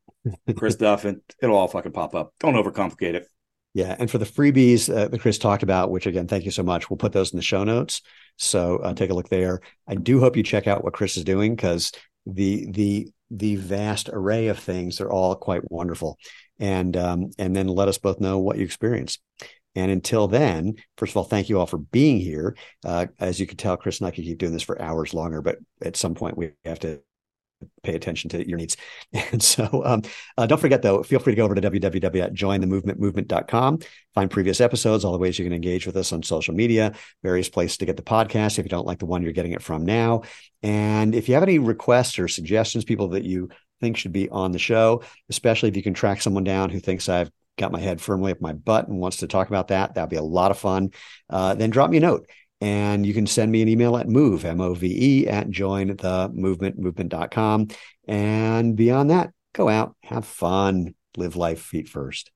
Chris Duffin. It'll all fucking pop up. Don't overcomplicate it. Yeah, and for the freebies uh, that Chris talked about, which again, thank you so much. We'll put those in the show notes, so uh, take a look there. I do hope you check out what Chris is doing because the the the vast array of things are all quite wonderful, and um, and then let us both know what you experience. And until then, first of all, thank you all for being here. Uh, as you can tell, Chris and I could keep doing this for hours longer, but at some point we have to pay attention to your needs. And so um, uh, don't forget, though, feel free to go over to www.jointhemovementmovement.com, find previous episodes, all the ways you can engage with us on social media, various places to get the podcast if you don't like the one you're getting it from now. And if you have any requests or suggestions, people that you think should be on the show, especially if you can track someone down who thinks I've got my head firmly up my butt and wants to talk about that, that'd be a lot of fun. Uh, then drop me a note and you can send me an email at move, M O V E, at join the movement, movement.com. And beyond that, go out, have fun, live life feet first.